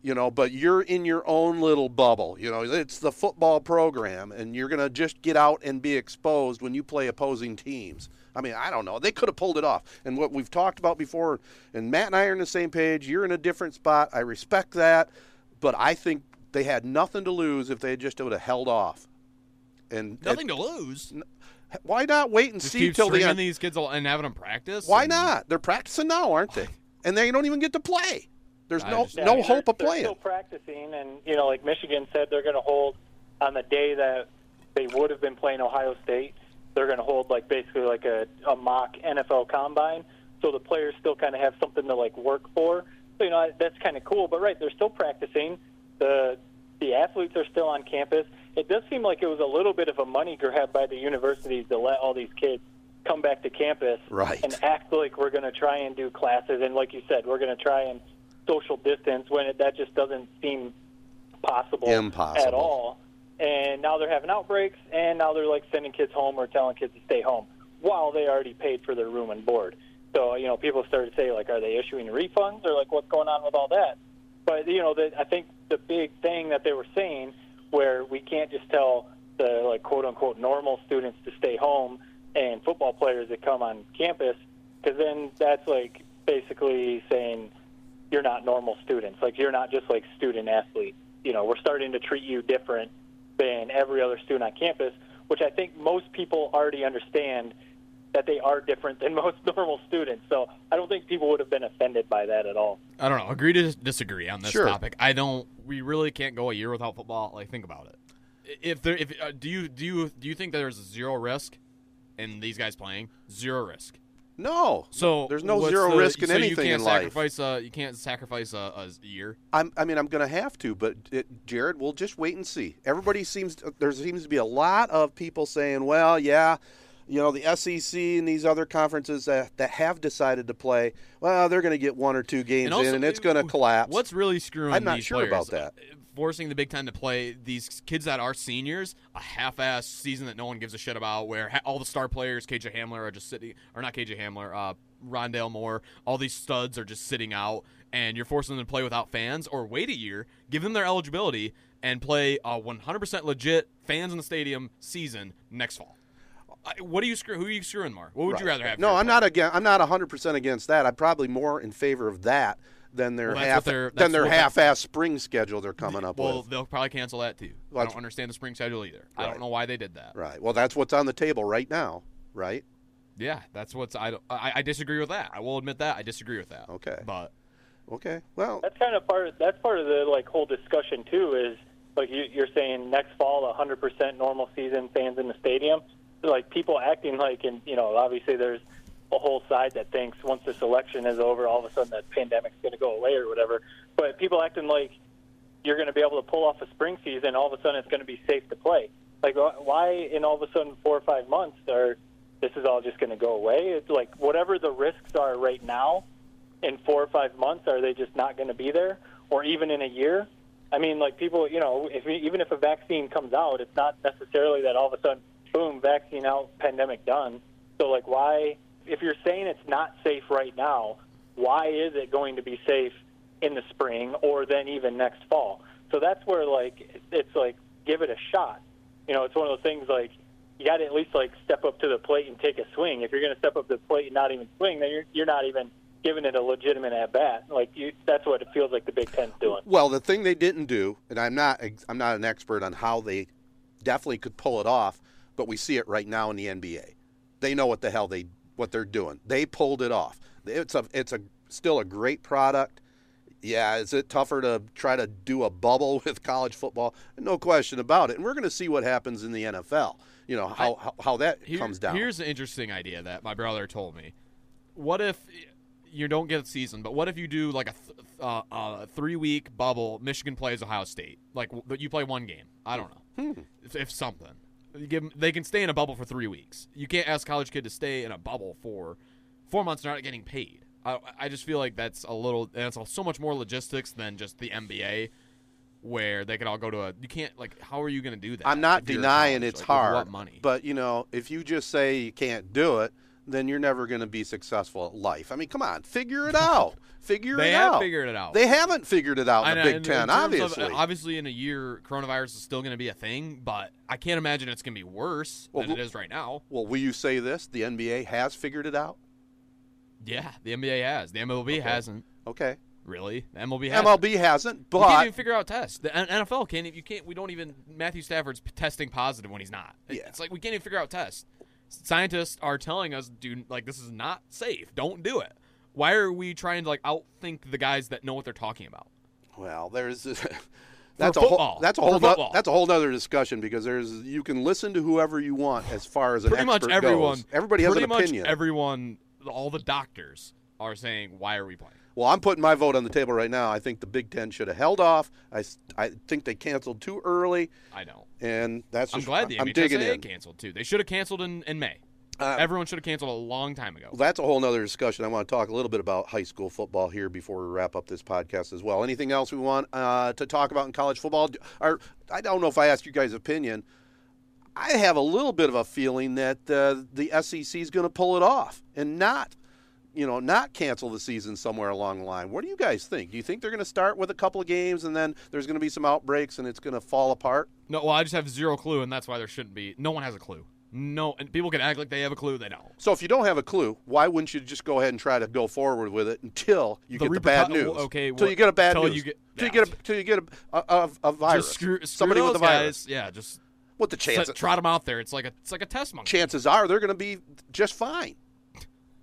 you know, but you're in your own little bubble. You know, it's the football program, and you're going to just get out and be exposed when you play opposing teams. I mean, I don't know. They could have pulled it off. And what we've talked about before, and Matt and I are on the same page. You're in a different spot. I respect that, but I think they had nothing to lose if they just would have held off. And Nothing to lose. why not wait and Just see keep till the end? these kids al- and having them practice. Why and- not? They're practicing now, aren't they? (sighs) And they don't even get to play. There's no Yeah, no I mean, hope of playing. They're still practicing, and you know, like Michigan said, they're going to hold on the day that they would have been playing Ohio State. They're going to hold like basically like a, a mock NFL combine, so the players still kind of have something to like work for. So you know that's kind of cool. But right, they're still practicing. The the athletes are still on campus. It does seem like it was a little bit of a money grab by the universities to let all these kids come back to campus Right. and act like we're going to try and do classes. And like you said, we're going to try and social distance when it, that just doesn't seem possible, Impossible. at all. And now they're having outbreaks, and now they're like sending kids home or telling kids to stay home while they already paid for their room and board. So you know, people started to say like, are they issuing refunds or like what's going on with all that? But you know, the, I think the big thing that they were saying, where we can't just tell the like quote unquote normal students to stay home and football players that come on campus, because then that's like basically saying you're not normal students. Like you're not just like student athletes. You know, we're starting to treat you different than every other student on campus, which I think most people already understand that they are different than (laughs) most normal students. So I don't think people would have been offended by that at all. I don't know. Agree to disagree on this Sure. topic. I don't. We really can't go a year without football. Like, think about it. If there, if uh, do you do you do you think there's zero risk in these guys playing? Zero risk. No, So there's no zero the- risk in so anything you can't in life. sacrifice, Uh, you can't sacrifice a, a year. I'm, I mean, I'm going to have to, but it, Jared, we'll just wait and see. Everybody seems there seems to be a lot of people saying, well, yeah, you know, the SEC and these other conferences that, that have decided to play, well, they're going to get one or two games in, and it's going to collapse. What's really screwing me? I'm not sure players, about that. Forcing the Big Ten to play these kids that are seniors a half-ass season that no one gives a shit about, where ha- all the star players, KJ Hamler, are just sitting, or not KJ Hamler, uh, Rondale Moore, all these studs are just sitting out, and you're forcing them to play without fans, or wait a year, give them their eligibility, and play a 100% legit fans in the stadium season next fall. What are you screw? Who are you screwing more? What would you rather have? No, I'm play? not again. I'm not 100 percent against that. I'm probably more in favor of that than their Well, half they're, than their half-ass spring schedule they're coming up Well, with. Well, they'll probably cancel that too. Well, I don't understand the spring schedule either. I don't know why they did that. Right. Well, that's what's on the table right now. Right. Yeah, that's what's I, I I disagree with that. I will admit that I disagree with that. Okay. but Okay. Well, That's kind of part. Of, that's part of the like whole discussion too. Is like you, you're saying next fall, 100% normal season, fans in the stadium. Like people acting like, and you know, obviously there's a whole side that thinks once this election is over, all of a sudden that pandemic's going to go away or whatever. But people acting like you're going to be able to pull off a spring season, all of a sudden it's going to be safe to play. Like why in all of a sudden four or five months are this is all just going to go away? It's like whatever the risks are right now in four or five months, are they just not going to be there? Or even in a year? I mean, like people, you know, if even if a vaccine comes out, it's not necessarily that all of a sudden, boom, vaccine out, pandemic done. So, like, why, if you're saying it's not safe right now, why is it going to be safe in the spring or then even next fall? So that's where, like, it's like, give it a shot. You know, it's one of those things like, you got to at least like step up to the plate and take a swing. If you're going to step up to the plate and not even swing, then you're you're not even giving it a legitimate at bat. Like you, that's what it feels like the Big Ten's doing. Well, the thing they didn't do, and I'm not I'm not an expert on how they definitely could pull it off, but we see it right now in the NBA. They know what the hell they what they're doing. They pulled it off. It's a it's a still a great product. Yeah, is it tougher to try to do a bubble (laughs) with college football? No question about it. And we're going to see what happens in the NFL. You know how how, how that here- comes down. Here's an interesting idea that my brother told me. What if you don't get a season, but what if you do like a th- uh, uh, three week bubble? Michigan plays Ohio State. Like you play one game. I don't know. Hmm. If, if something, you give 'em- they can stay in a bubble for three weeks. You can't ask college kid to stay in a bubble for four months. They're not getting paid. I, I just feel like that's a little. That's all so much more logistics than just the NBA. Where they can all go to a, you can't like. How are you going to do that? I'm not if you're a denying college? it's Like, hard. What money? But you know, if you just say you can't do it, then you're never going to be successful at life. I mean, come on, figure it out. (laughs) Figure They it out. figured it out. They haven't figured it out in the Big in- Ten, in terms of- uh, obviously. obviously, in a year, coronavirus is still going to be a thing, but I can't imagine it's going to be worse Well, than it is right now. well, will you say this? The NBA has figured it out. Yeah, the NBA has. The MLB hasn't Okay. really. The MLB has. MLB hasn't, You can't even figure out tests. The NFL can't. You can't. We don't even. Matthew Stafford's testing positive when he's not. Yeah. It's like we can't even figure out tests. Scientists are telling us, dude, like this is not safe. Don't do it. Why are we trying to like outthink the guys that know what they're talking about? well, there's (laughs) that's a whole that's a whole no- that's a whole other discussion because there's you can listen to whoever you want as far as an pretty much everyone. goes. Everybody has an much opinion. Everyone, all the doctors are saying, "Why are we playing?" Well, I'm putting my vote on the table right now. I think the Big Ten should have held off. I, I think they canceled too early, I know. and that's I'm glad the I'm digging in. canceled too. They should have canceled in, in May. Uh, Everyone should have canceled a long time ago. Well, that's a whole nother discussion. I want to talk a little bit about high school football here before we wrap up this podcast as well. Anything else we want uh, to talk about in college football? Or I don't know if I asked you guys' opinion. I have a little bit of a feeling that uh, the SEC is going to pull it off and not, you know, not cancel the season somewhere along the line. What do you guys think? Do you think they're going to start with a couple of games and then there's going to be some outbreaks and it's going to fall apart? No, well, I just have zero clue, and that's why there shouldn't be. No one has a clue. No, and people can act like they have a clue. They don't. So if you don't have a clue, why wouldn't you just go ahead and try to go forward with it until you The get the bad news? well, okay, Until well, you get a bad news. you get- till you get a, till you get a, a, a, virus. Just screw, screw Somebody with a virus. guys. Yeah, just What the set, chances? trot them out there. It's like a it's like a test monkey. chances are they're going to be just fine.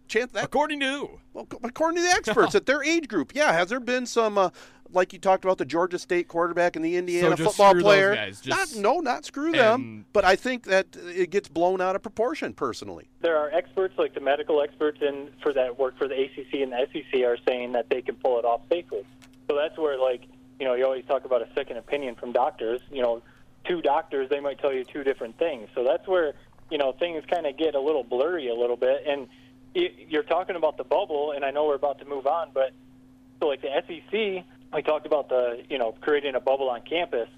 Chance that According to well, according to the experts (laughs) at their age group, yeah. Has there been some, uh, like you talked about the Georgia State quarterback and the Indiana just football screw those player? guys, just- not, no, not screw them. But I think that it gets blown out of proportion. Personally, there are experts like the medical experts in for that work for the ACC and the SEC are saying that they can pull it off safely. So that's where like you know you always talk about a second opinion from doctors. You know, two doctors they might tell you two different things. So that's where you know things kind of get a little blurry a little bit. And y- you're talking about the bubble, and I know we're about to move on, but so like the SEC, we talked about the you know creating a bubble on campus,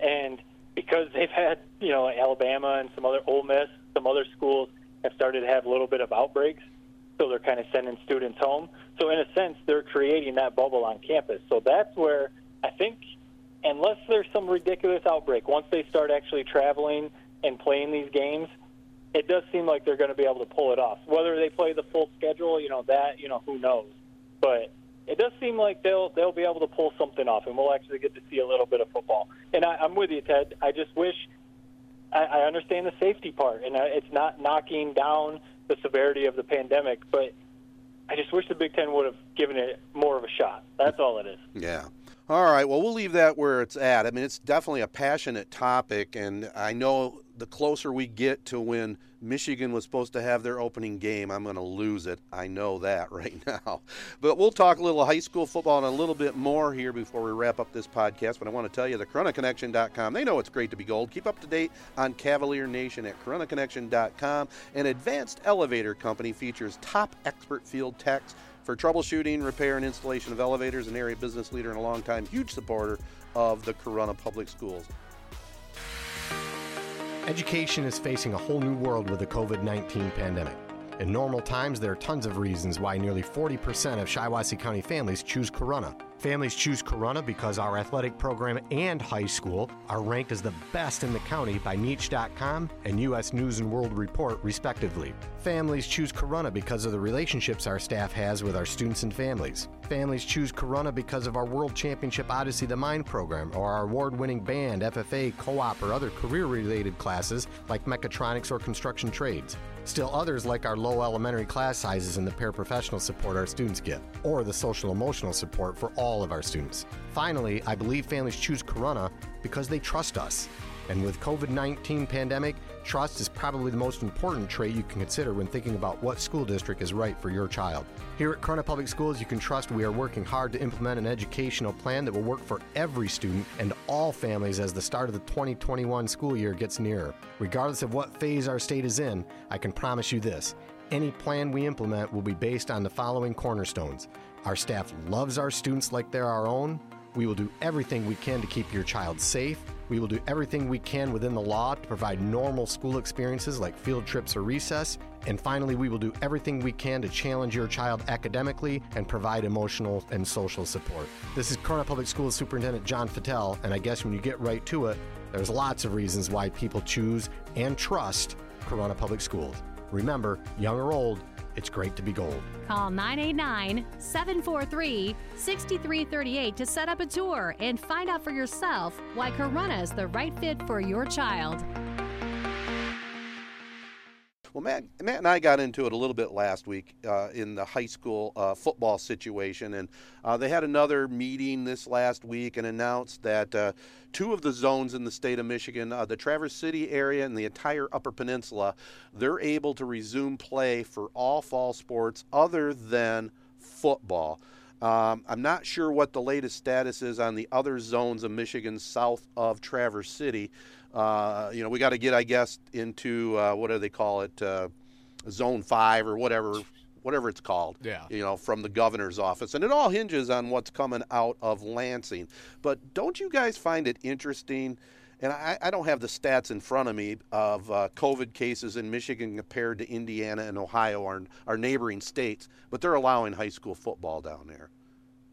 and because they've had you know Alabama and some other Ole Miss, some other schools have started to have a little bit of outbreaks, so they're kind of sending students home. So in a sense, they're creating that bubble on campus. So that's where I think, unless there's some ridiculous outbreak, once they start actually traveling and playing these games, it does seem like they're going to be able to pull it off. Whether they play the full schedule, you know that you know who knows, but it does seem like they'll they'll be able to pull something off, and we'll actually get to see a little bit of football. And I, I'm with you, Ted. I just wish I, I understand the safety part, and I, it's not knocking down the severity of the pandemic, but I just wish the Big Ten would have given it more of a shot. That's all it is. Yeah. All right. Well, we'll leave that where it's at. I mean, it's definitely a passionate topic, and I know the closer we get to when Michigan was supposed to have their opening game, I'm going to lose it. I know that (laughs) right now. But we'll talk a little high school football and a little bit more here before we wrap up this podcast. But I want to tell you the CorunnaConnection.com. They know it's great to be gold. Keep up to date on Cavalier Nation at CorunnaConnection.com. An advanced elevator company features top expert field techs for troubleshooting, repair, and installation of elevators, an area business leader and a longtime huge supporter of the Corunna Public Schools. Education is facing a whole new world with the COVID 19 pandemic. In normal times, there are tons of reasons why nearly 40% of Shiawassee County families choose Corunna. Families choose Corunna because our athletic program and high school are ranked as the best in the county by Niche.com and U.S. News and World Report, respectively. Families choose Corunna because of the relationships our staff has with our students and families. Families choose Corunna because of our World Championship Odyssey the Mind program or our award winning band, FFA, co op, or other career related classes like mechatronics or construction trades. Still, others like our low elementary class sizes and the paraprofessional support our students get, or the social emotional support for all of our students. Finally, I believe families choose Corunna because they trust us. And with COVID-19 pandemic, trust is probably the most important trait you can consider when thinking about what school district is right for your child. Here at Corunna Public Schools, you can trust we are working hard to implement an educational plan that will work for every student and all families as the start of the 2021 school year gets nearer. Regardless of what phase our state is in, I can promise you this. Any plan we implement will be based on the following cornerstones. Our staff loves our students like they're our own. We will do everything we can to keep your child safe. We will do everything we can within the law to provide normal school experiences like field trips or recess. And finally, we will do everything we can to challenge your child academically and provide emotional and social support. This is Corunna Public Schools Superintendent John Fattel, and I guess when you get right to it, there's lots of reasons why people choose and trust Corunna Public Schools. Remember, young or old, it's great to be gold. Call 989 743 6338 to set up a tour and find out for yourself why Corunna is the right fit for your child. Well, Matt, Matt and I got into it a little bit last week uh, in the high school uh, football situation, and uh, they had another meeting this last week and announced that uh, two of the zones in the state of Michigan, uh, the Traverse City area and the entire Upper Peninsula, they're able to resume play for all fall sports other than football. Um, I'm not sure what the latest status is on the other zones of Michigan south of Traverse City. Uh, you know, we got to get, I guess, into uh, what do they call it, uh, Zone Five or whatever, whatever it's called. Yeah. You know, from the governor's office, and it all hinges on what's coming out of Lansing. But don't you guys find it interesting? And I, I don't have the stats in front of me of uh, COVID cases in Michigan compared to Indiana and Ohio, our, our neighboring states, but they're allowing high school football down there.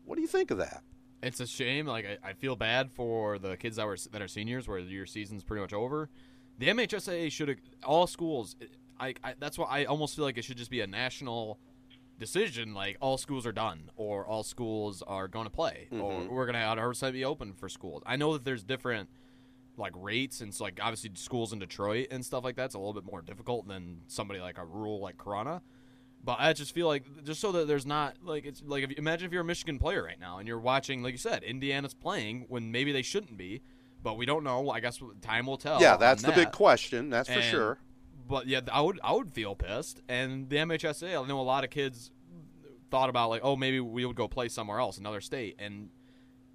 What do you think of that? It's a shame. Like I, I feel bad for the kids that were that are seniors, where your season's pretty much over. the MHSAA should all schools. I, I that's why I almost feel like it should just be a national decision. Like all schools are done, or all schools are going to play, or Mhm. we're going to 100 percent be open for schools. I know that there's different like rates, and it's like obviously schools in Detroit and stuff like that's a little bit more difficult than somebody like a rural like Corunna. But I just feel like just so that there's not like it's like if you, imagine if you're a Michigan player right now and you're watching like you said Indiana's playing when maybe they shouldn't be, but we don't know. I guess time will tell. yeah, that's the big question. That's for sure. But yeah, I would I would feel pissed. And the MHSA, I know a lot of kids thought about like, oh, maybe we would go play somewhere else, another state, and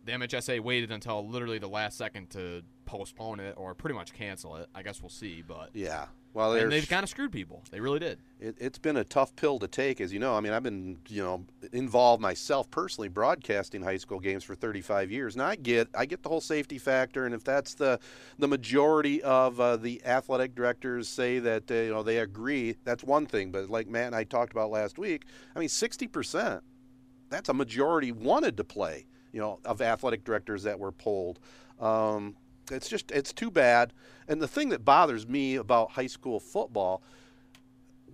the MHSA waited until literally the last second to postpone it or pretty much cancel it. I guess we'll see, but Yeah. Well, and they've kind of screwed people. They really did. it, it's been a tough pill to take, as you know. I mean, I've been, you know, involved myself personally broadcasting high school games for 35 years, and I get, I get the whole safety factor. And if that's the, the majority of uh, the athletic directors say that, uh, you know, they agree, that's one thing. But like Matt and I talked about last week, I mean, 60 percent, that's a majority wanted to play. You know, of athletic directors that were polled. Um, it's just, it's too bad. And the thing that bothers me about high school football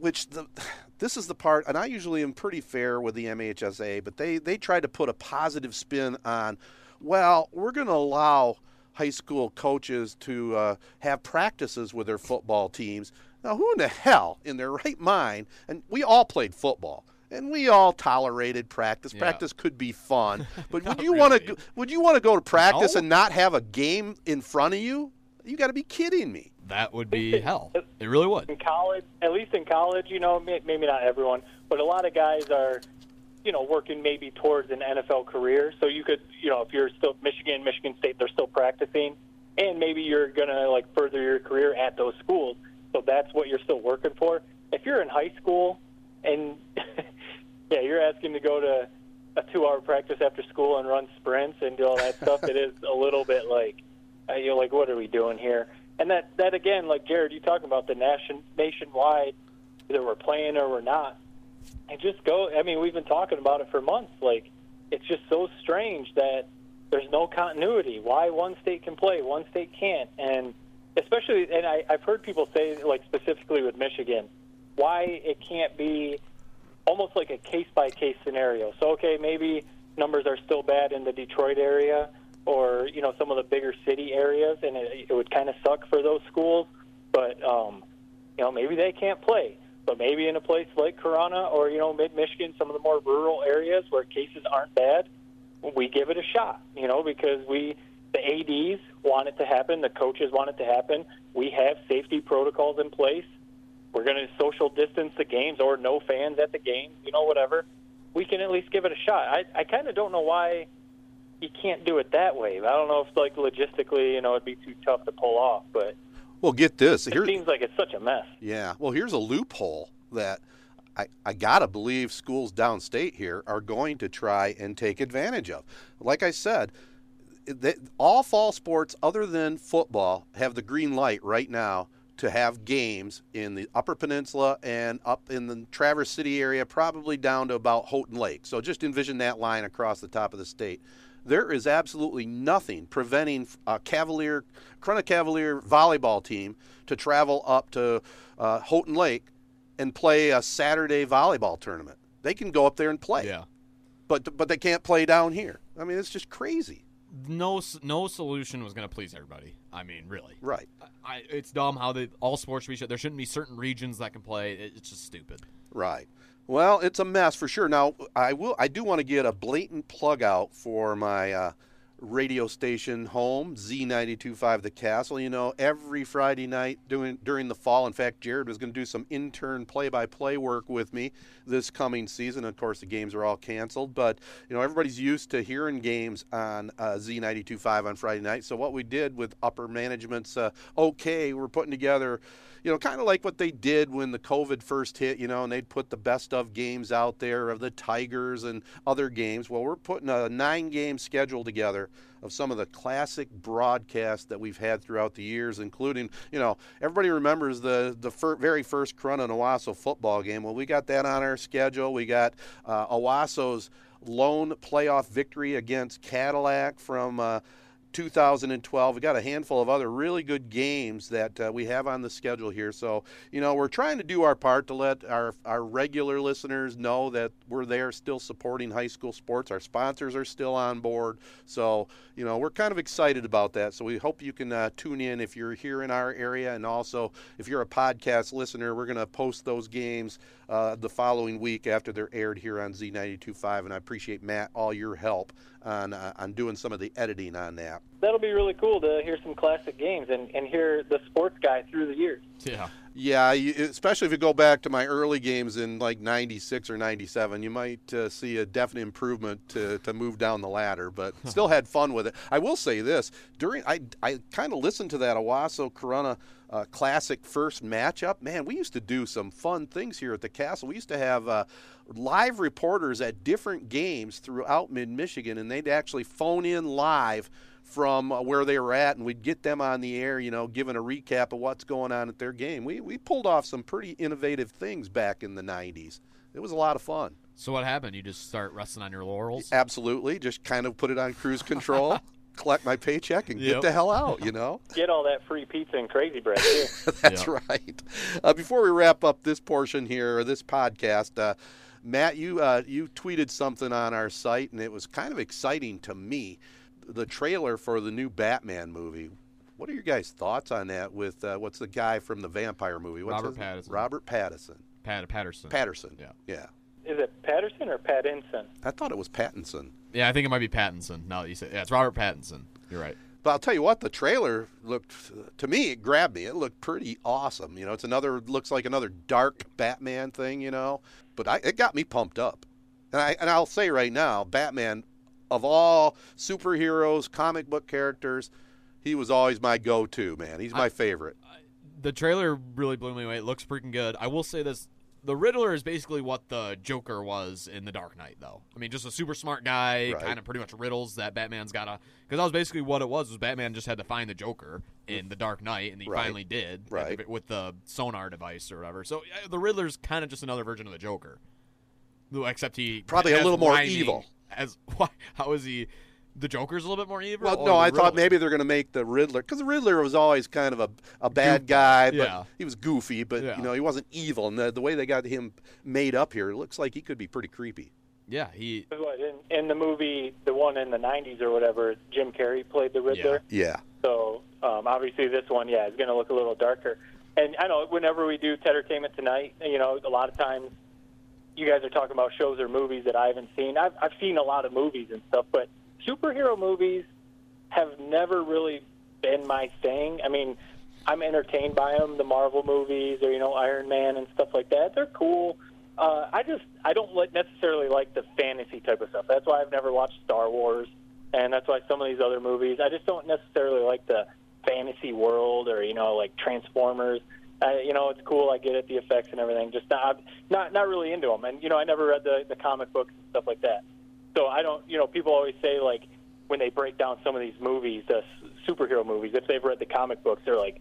which the (sighs) this is the part and I usually am pretty fair with the MHSA, but they they try to put a positive spin on well, we're going to allow high school coaches to uh, have practices with their football teams. Now, who in the hell in their right mind and we all played football and we all tolerated practice. Yeah. Practice could be fun, (laughs) but would Not you want to would you want to go to practice No. and not have a game in front of you? You got to be kidding me. That would be hell. It really would. in college, at least in college, you know, maybe not everyone, but a lot of guys are, you know, working maybe towards an NFL career. So you could, you know, if you're still Michigan, Michigan State, they're still practicing, and maybe you're gonna like further your career at those schools. So that's what you're still working for. If you're in high school, and (laughs) yeah, you're asking to go to a two-hour practice after school and run sprints and do all that stuff, it is a little bit like uh, you're like, what are we doing here? And that that again, like Jared, you talking about the nation nationwide, either we're playing or we're not. And just go. I mean, we've been talking about it for months. Like, it's just so strange that there's no continuity. Why one state can play, one state can't, and especially, and I, I've heard people say, like specifically with Michigan, why it can't be almost like a case by case scenario. So okay, maybe numbers are still bad in the Detroit area or you know some of the bigger city areas, and it, it would kind of suck for those schools. But um, you know maybe they can't play. But maybe in a place like Corunna or you know mid Michigan, some of the more rural areas where cases aren't bad, we give it a shot. You know because we the ads want it to happen, the coaches want it to happen. We have safety protocols in place we're going to social distance the games or no fans at the games, you know, whatever. We can at least give it a shot. I, I kind of don't know why you can't do it that way. I don't know if, like, logistically, you know, it'd be too tough to pull off, but Well, get this. it Here's, seems like it's such a mess. Yeah. Well, here's a loophole that I, I got to believe schools downstate here are going to try and take advantage of. Like I said, they, all fall sports other than football have the green light right now to have games in the Upper Peninsula and up in the Traverse City area, probably down to about Houghton Lake. So just envision that line across the top of the state. There is absolutely nothing preventing a Cavalier, Corunna Cavalier volleyball team to travel up to uh, Houghton Lake and play a Saturday volleyball tournament. They can go up there and play, Yeah. but but they can't play down here. I mean, it's just crazy. No, no solution was going to please everybody. I mean, really. Right. I, it's dumb how they all sports should be. There shouldn't be certain regions that can play. It, it's just stupid. Right. Well, it's a mess for sure. Now, I will. I do want to get a blatant plug out for my uh, radio station home, Z92.5 The Castle. You know, every Friday night doing during the fall. In fact, Jared was going to do some intern play-by-play work with me this coming season. Of course, the games are all canceled, but you know everybody's used to hearing games on uh, Z92.5 on Friday night. So what we did with upper management's uh, okay, we're putting together you know, kind of like what they did when the COVID first hit, you know, and they'd put the best of games out there of the Tigers and other games. Well, we're putting a nine game schedule together of some of the classic broadcasts that we've had throughout the years, including, you know, everybody remembers the, the fir- very first Corunna Owosso football game. Well, we got that on our schedule. We got uh, Owosso's lone playoff victory against Cadillac from. Uh, 2012. We got a handful of other really good games that uh, we have on the schedule here. So, you know, we're trying to do our part to let our, our regular listeners know that we're there still supporting high school sports. Our sponsors are still on board. So, you know, we're kind of excited about that. So we hope you can uh, tune in if you're here in our area. And also, if you're a podcast listener, we're going to post those games uh, the following week after they're aired here on Z92.5. And I appreciate, Matt, all your help on, uh, on doing some of the editing on that. That'll be really cool to hear some classic games and, and hear the sports guy through the years. Yeah. Yeah, you, especially if you go back to my early games in like 96 or 97, you might uh, see a definite improvement to, to move down the ladder, but still had fun with it. I will say this, during I, I kind of listened to that Owosso Corunna uh, classic first matchup. Man, we used to do some fun things here at the castle. We used to have uh, live reporters at different games throughout mid Michigan, and they'd actually phone in live from uh, where they were at, and we'd get them on the air, you know, giving a recap of what's going on at their game. We we pulled off some pretty innovative things back in the '90s. It was a lot of fun. So what happened? You just start resting on your laurels? Absolutely, just kind of put it on cruise control. (laughs) collect my paycheck and Yep. get the hell out, you know? (laughs) Get all that free pizza and crazy bread too. (laughs) That's Yeah. right. Uh, before we wrap up this portion here, or this podcast, uh, Matt, you uh, you tweeted something on our site, and it was kind of exciting to me. The trailer for the new Batman movie. What are your guys' thoughts on that? With uh, what's the guy from the vampire movie? What's Robert his- Pattinson. Robert Pattinson. Pat Patterson. Patterson. Yeah. Yeah. Is it Patterson or Pattinson? I thought it was Pattinson. Yeah, I think it might be Pattinson. Now that you say, yeah, it's Robert Pattinson. You're right. But I'll tell you what, the trailer looked to me it grabbed me. It looked pretty awesome. You know, it's another looks like another dark Batman thing. You know, but I, it got me pumped up. And I and I'll say right now, Batman, of all superheroes, comic book characters, he was always my go-to man. He's my favorite. The trailer really blew me away. It looks freaking good. I will say this: the Riddler is basically what the Joker was in The Dark Knight, though. I mean, just a super smart guy, Right. kind of pretty much riddles that Batman's got to. Because that was basically what it was. Was Batman just had to find the Joker in The Dark Knight, and he Right. finally did, Right. with- with the sonar device or whatever. So the Riddler's kind of just another version of the Joker, except he Probably a little more rhyming- evil. As (laughs) why? How is he? The Joker's a little bit more evil. Well, no, the I thought maybe they're going to make the Riddler because the Riddler was always kind of a, a bad guy, but Yeah. he was goofy, but Yeah. you know he wasn't evil. And the, the way they got him made up here, it looks like he could be pretty creepy. Yeah, he. What, in, in the movie, the one in the '90s or whatever, Jim Carrey played the Riddler. Yeah. So um, obviously this one, yeah, is going to look a little darker. And I know whenever we do Entertainment Tonight, you know, a lot of times you guys are talking about shows or movies that I haven't seen. I've, I've seen a lot of movies and stuff, but superhero movies have never really been my thing. I mean, I'm entertained by them, the Marvel movies or you know Iron Man and stuff like that. They're cool. Uh, I just I don't necessarily like the fantasy type of stuff. That's why I've never watched Star Wars, and that's why some of these other movies I just don't necessarily like the fantasy world or you know like Transformers. Uh, you know, it's cool. I get it, the effects and everything. Just not not not really into them. And you know, I never read the the comic books and stuff like that. So I don't. You know, people always say like when they break down some of these movies, the superhero movies, if they've read the comic books, they're like,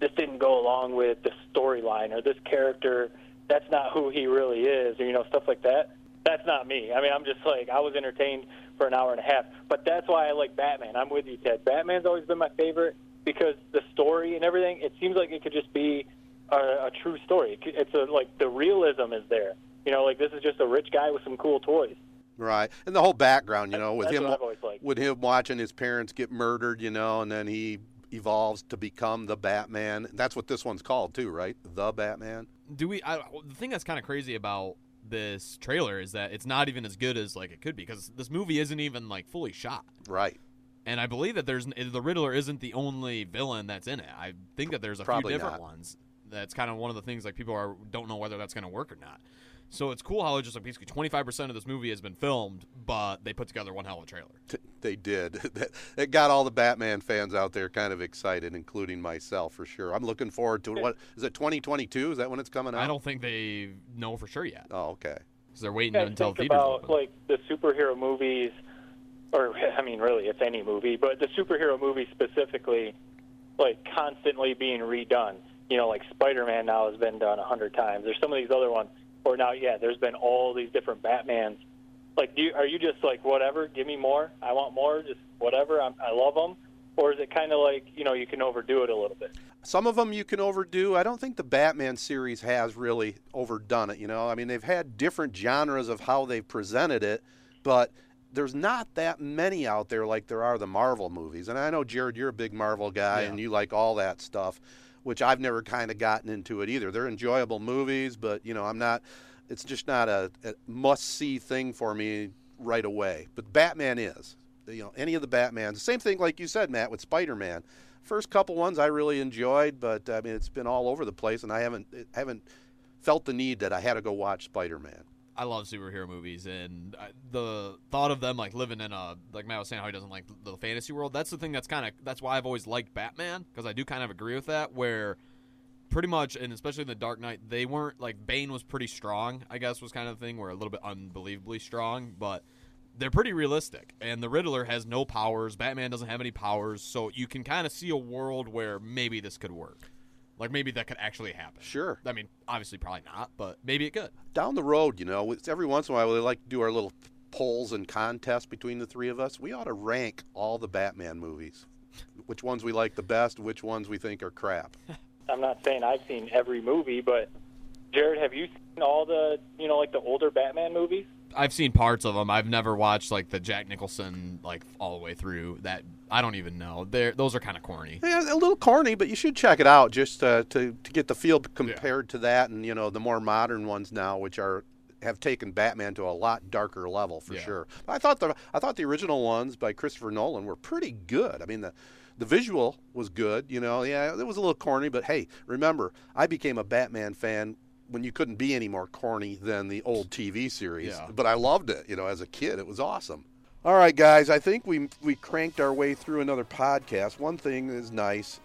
this didn't go along with the storyline or this character. That's not who he really is, or you know, stuff like that. That's not me. I mean, I'm just like I was entertained for an hour and a half. But that's why I like Batman. I'm with you, Ted. Batman's always been my favorite because the story and everything. It seems like it could just be a, a true story. It's a, like the realism is there. You know, like this is just a rich guy with some cool toys. Right, and the whole background, you know, with him, what I've always liked. with him watching his parents get murdered, you know, and then he evolves to become the Batman. That's what this one's called too, right? The Batman. do we I, the thing that's kind of crazy about this trailer is that it's not even as good as like it could be because this movie isn't even like fully shot Right. and i believe that there's the riddler isn't the only villain that's in it i think that there's a Probably few different not. ones that's kind of one of the things like people are don't know whether that's going to work or not so it's cool how it's just like basically 25% of this movie has been filmed but they put together one hell of a trailer They did. (laughs) That- it got all the Batman fans out there kind of excited, including myself for sure. I'm looking forward to it. What is it? 2022? Is that when it's coming out? i don't think they know for sure yet Oh, okay. because they're waiting Yeah, until think theaters about open. like the superhero movies, or (laughs) I mean, really, it's any movie, but the superhero movie specifically, like constantly being redone. You know, like Spider-Man now has been done a hundred times. There's some of these other ones, or now, yeah, there's been all these different Batmans. Like, do you, are you just like whatever? Give me more. I want more. Just whatever. I'm, I love them. or is it kind of like you know you can overdo it a little bit? Some of them you can overdo. I don't think the Batman series has really overdone it. You know, I mean, they've had different genres of how they've presented it, but there's not that many out there like there are the Marvel movies. And I know Jared, you're a big Marvel guy, Yeah. and you like all that stuff, which I've never kind of gotten into it either. They're enjoyable movies, but you know, I'm not. It's just not a, a must-see thing for me right away. But Batman is. You know, any of the Batmans. Same thing, like you said, Matt, with Spider-Man. First couple ones I really enjoyed, but I mean, it's been all over the place, and I haven't haven't felt the need that I had to go watch Spider-Man. I love superhero movies, and I, the thought of them like living in a like Matt was saying how he doesn't like the fantasy world. That's the thing that's kind of that's why I've always liked Batman because I do kind of agree with that. Where pretty much, and especially in the Dark Knight, they weren't like Bane was pretty strong. I guess was kind of the thing where a little bit unbelievably strong, but they're pretty realistic. And the Riddler has no powers. Batman doesn't have any powers, so you can kind of see a world where maybe this could work. Like maybe that could actually happen. Sure. I mean, obviously, probably not, but maybe it could. Down the road, you know, it's every once in a while we like to do our little polls and contests between the three of us. We ought to rank all the Batman movies. Which ones we like the best, which ones we think are crap. (laughs) I'm not saying I've seen every movie, but Jared, have you seen all the you know like the older Batman movies? I've seen parts of them. I've never watched like the Jack Nicholson like all the way through. That I don't even know. They're those are kind of corny. Yeah, a little corny, but you should check it out just uh, to to get the feel compared to that, and you know the more modern ones now, which are have taken Batman to a lot darker level for Yeah. sure. I thought the I thought the original ones by Christopher Nolan were pretty good. I mean the the visual was good, you know. Yeah, it was a little corny, but hey, remember, I became a Batman fan when you couldn't be any more corny than the old TV series. Yeah. But I loved it, you know, as a kid. It was awesome. All right, guys, I think we we cranked our way through another podcast. One thing is nice.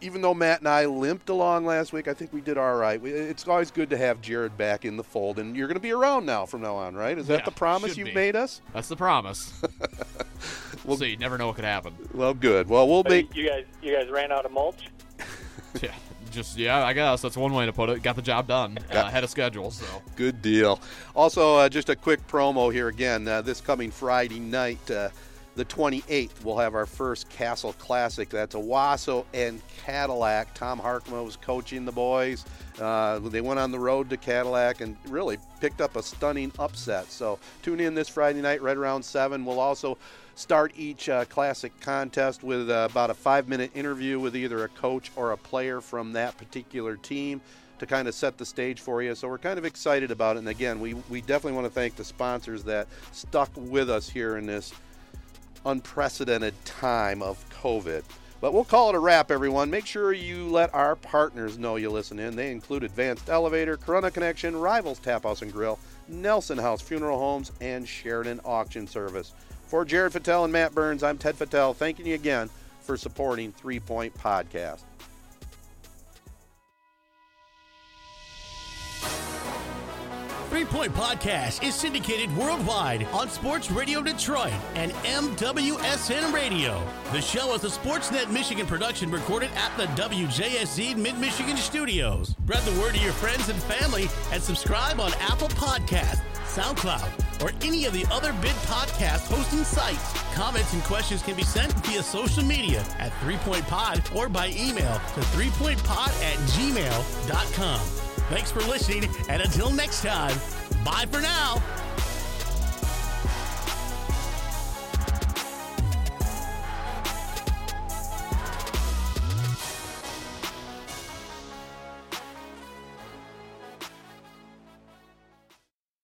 Even though Matt and I limped along last week, I think we did all right. We- It's always good to have Jared back in the fold, and you're going to be around now from now on, right? Is that Yeah, the promise you've be. made us? That's the promise. (laughs) we'll see. Never know what could happen. Well, good. Well, we'll But make you guys, you guys ran out of mulch. yeah, (laughs) (laughs) just yeah. I guess that's one way to put it. Got the job done uh, ahead of schedule. So Good deal. Also, uh, just a quick promo here again. Uh, this coming Friday night, uh, the 28th, we'll have our first Castle Classic. That's Owosso and Cadillac. Tom Harkema was coaching the boys. Uh, they went on the road to Cadillac and really picked up a stunning upset. So tune in this Friday night, right around 7. We'll also start each uh, classic contest with uh, about a five minute interview with either a coach or a player from that particular team to kind of set the stage for you. So we're kind of excited about it. And again, we, we definitely want to thank the sponsors that stuck with us here in this unprecedented time of COVID. But we'll call it a wrap, everyone. Make sure you let our partners know you listen in. They include Advanced Elevator, Corunna Connection, Rivals Tap House and Grill, Nelson House Funeral Homes, and Sheridan Auction Service. For Jared Fattel and Matt Burns, I'm Ted Fattel, thanking you again for supporting Three Point Podcast. Three Point Podcast is syndicated worldwide on Sports Radio Detroit and MWSN Radio. The show is a Sportsnet Michigan production recorded at the WJSZ Mid Michigan studios. Spread the word to your friends and family and subscribe on Apple Podcasts, SoundCloud, or any of the other big podcast hosting sites. Comments and questions can be sent via social media at Three Point Pod or by email to threepointpod at gmail.com. Thanks for listening, and until next time, bye for now.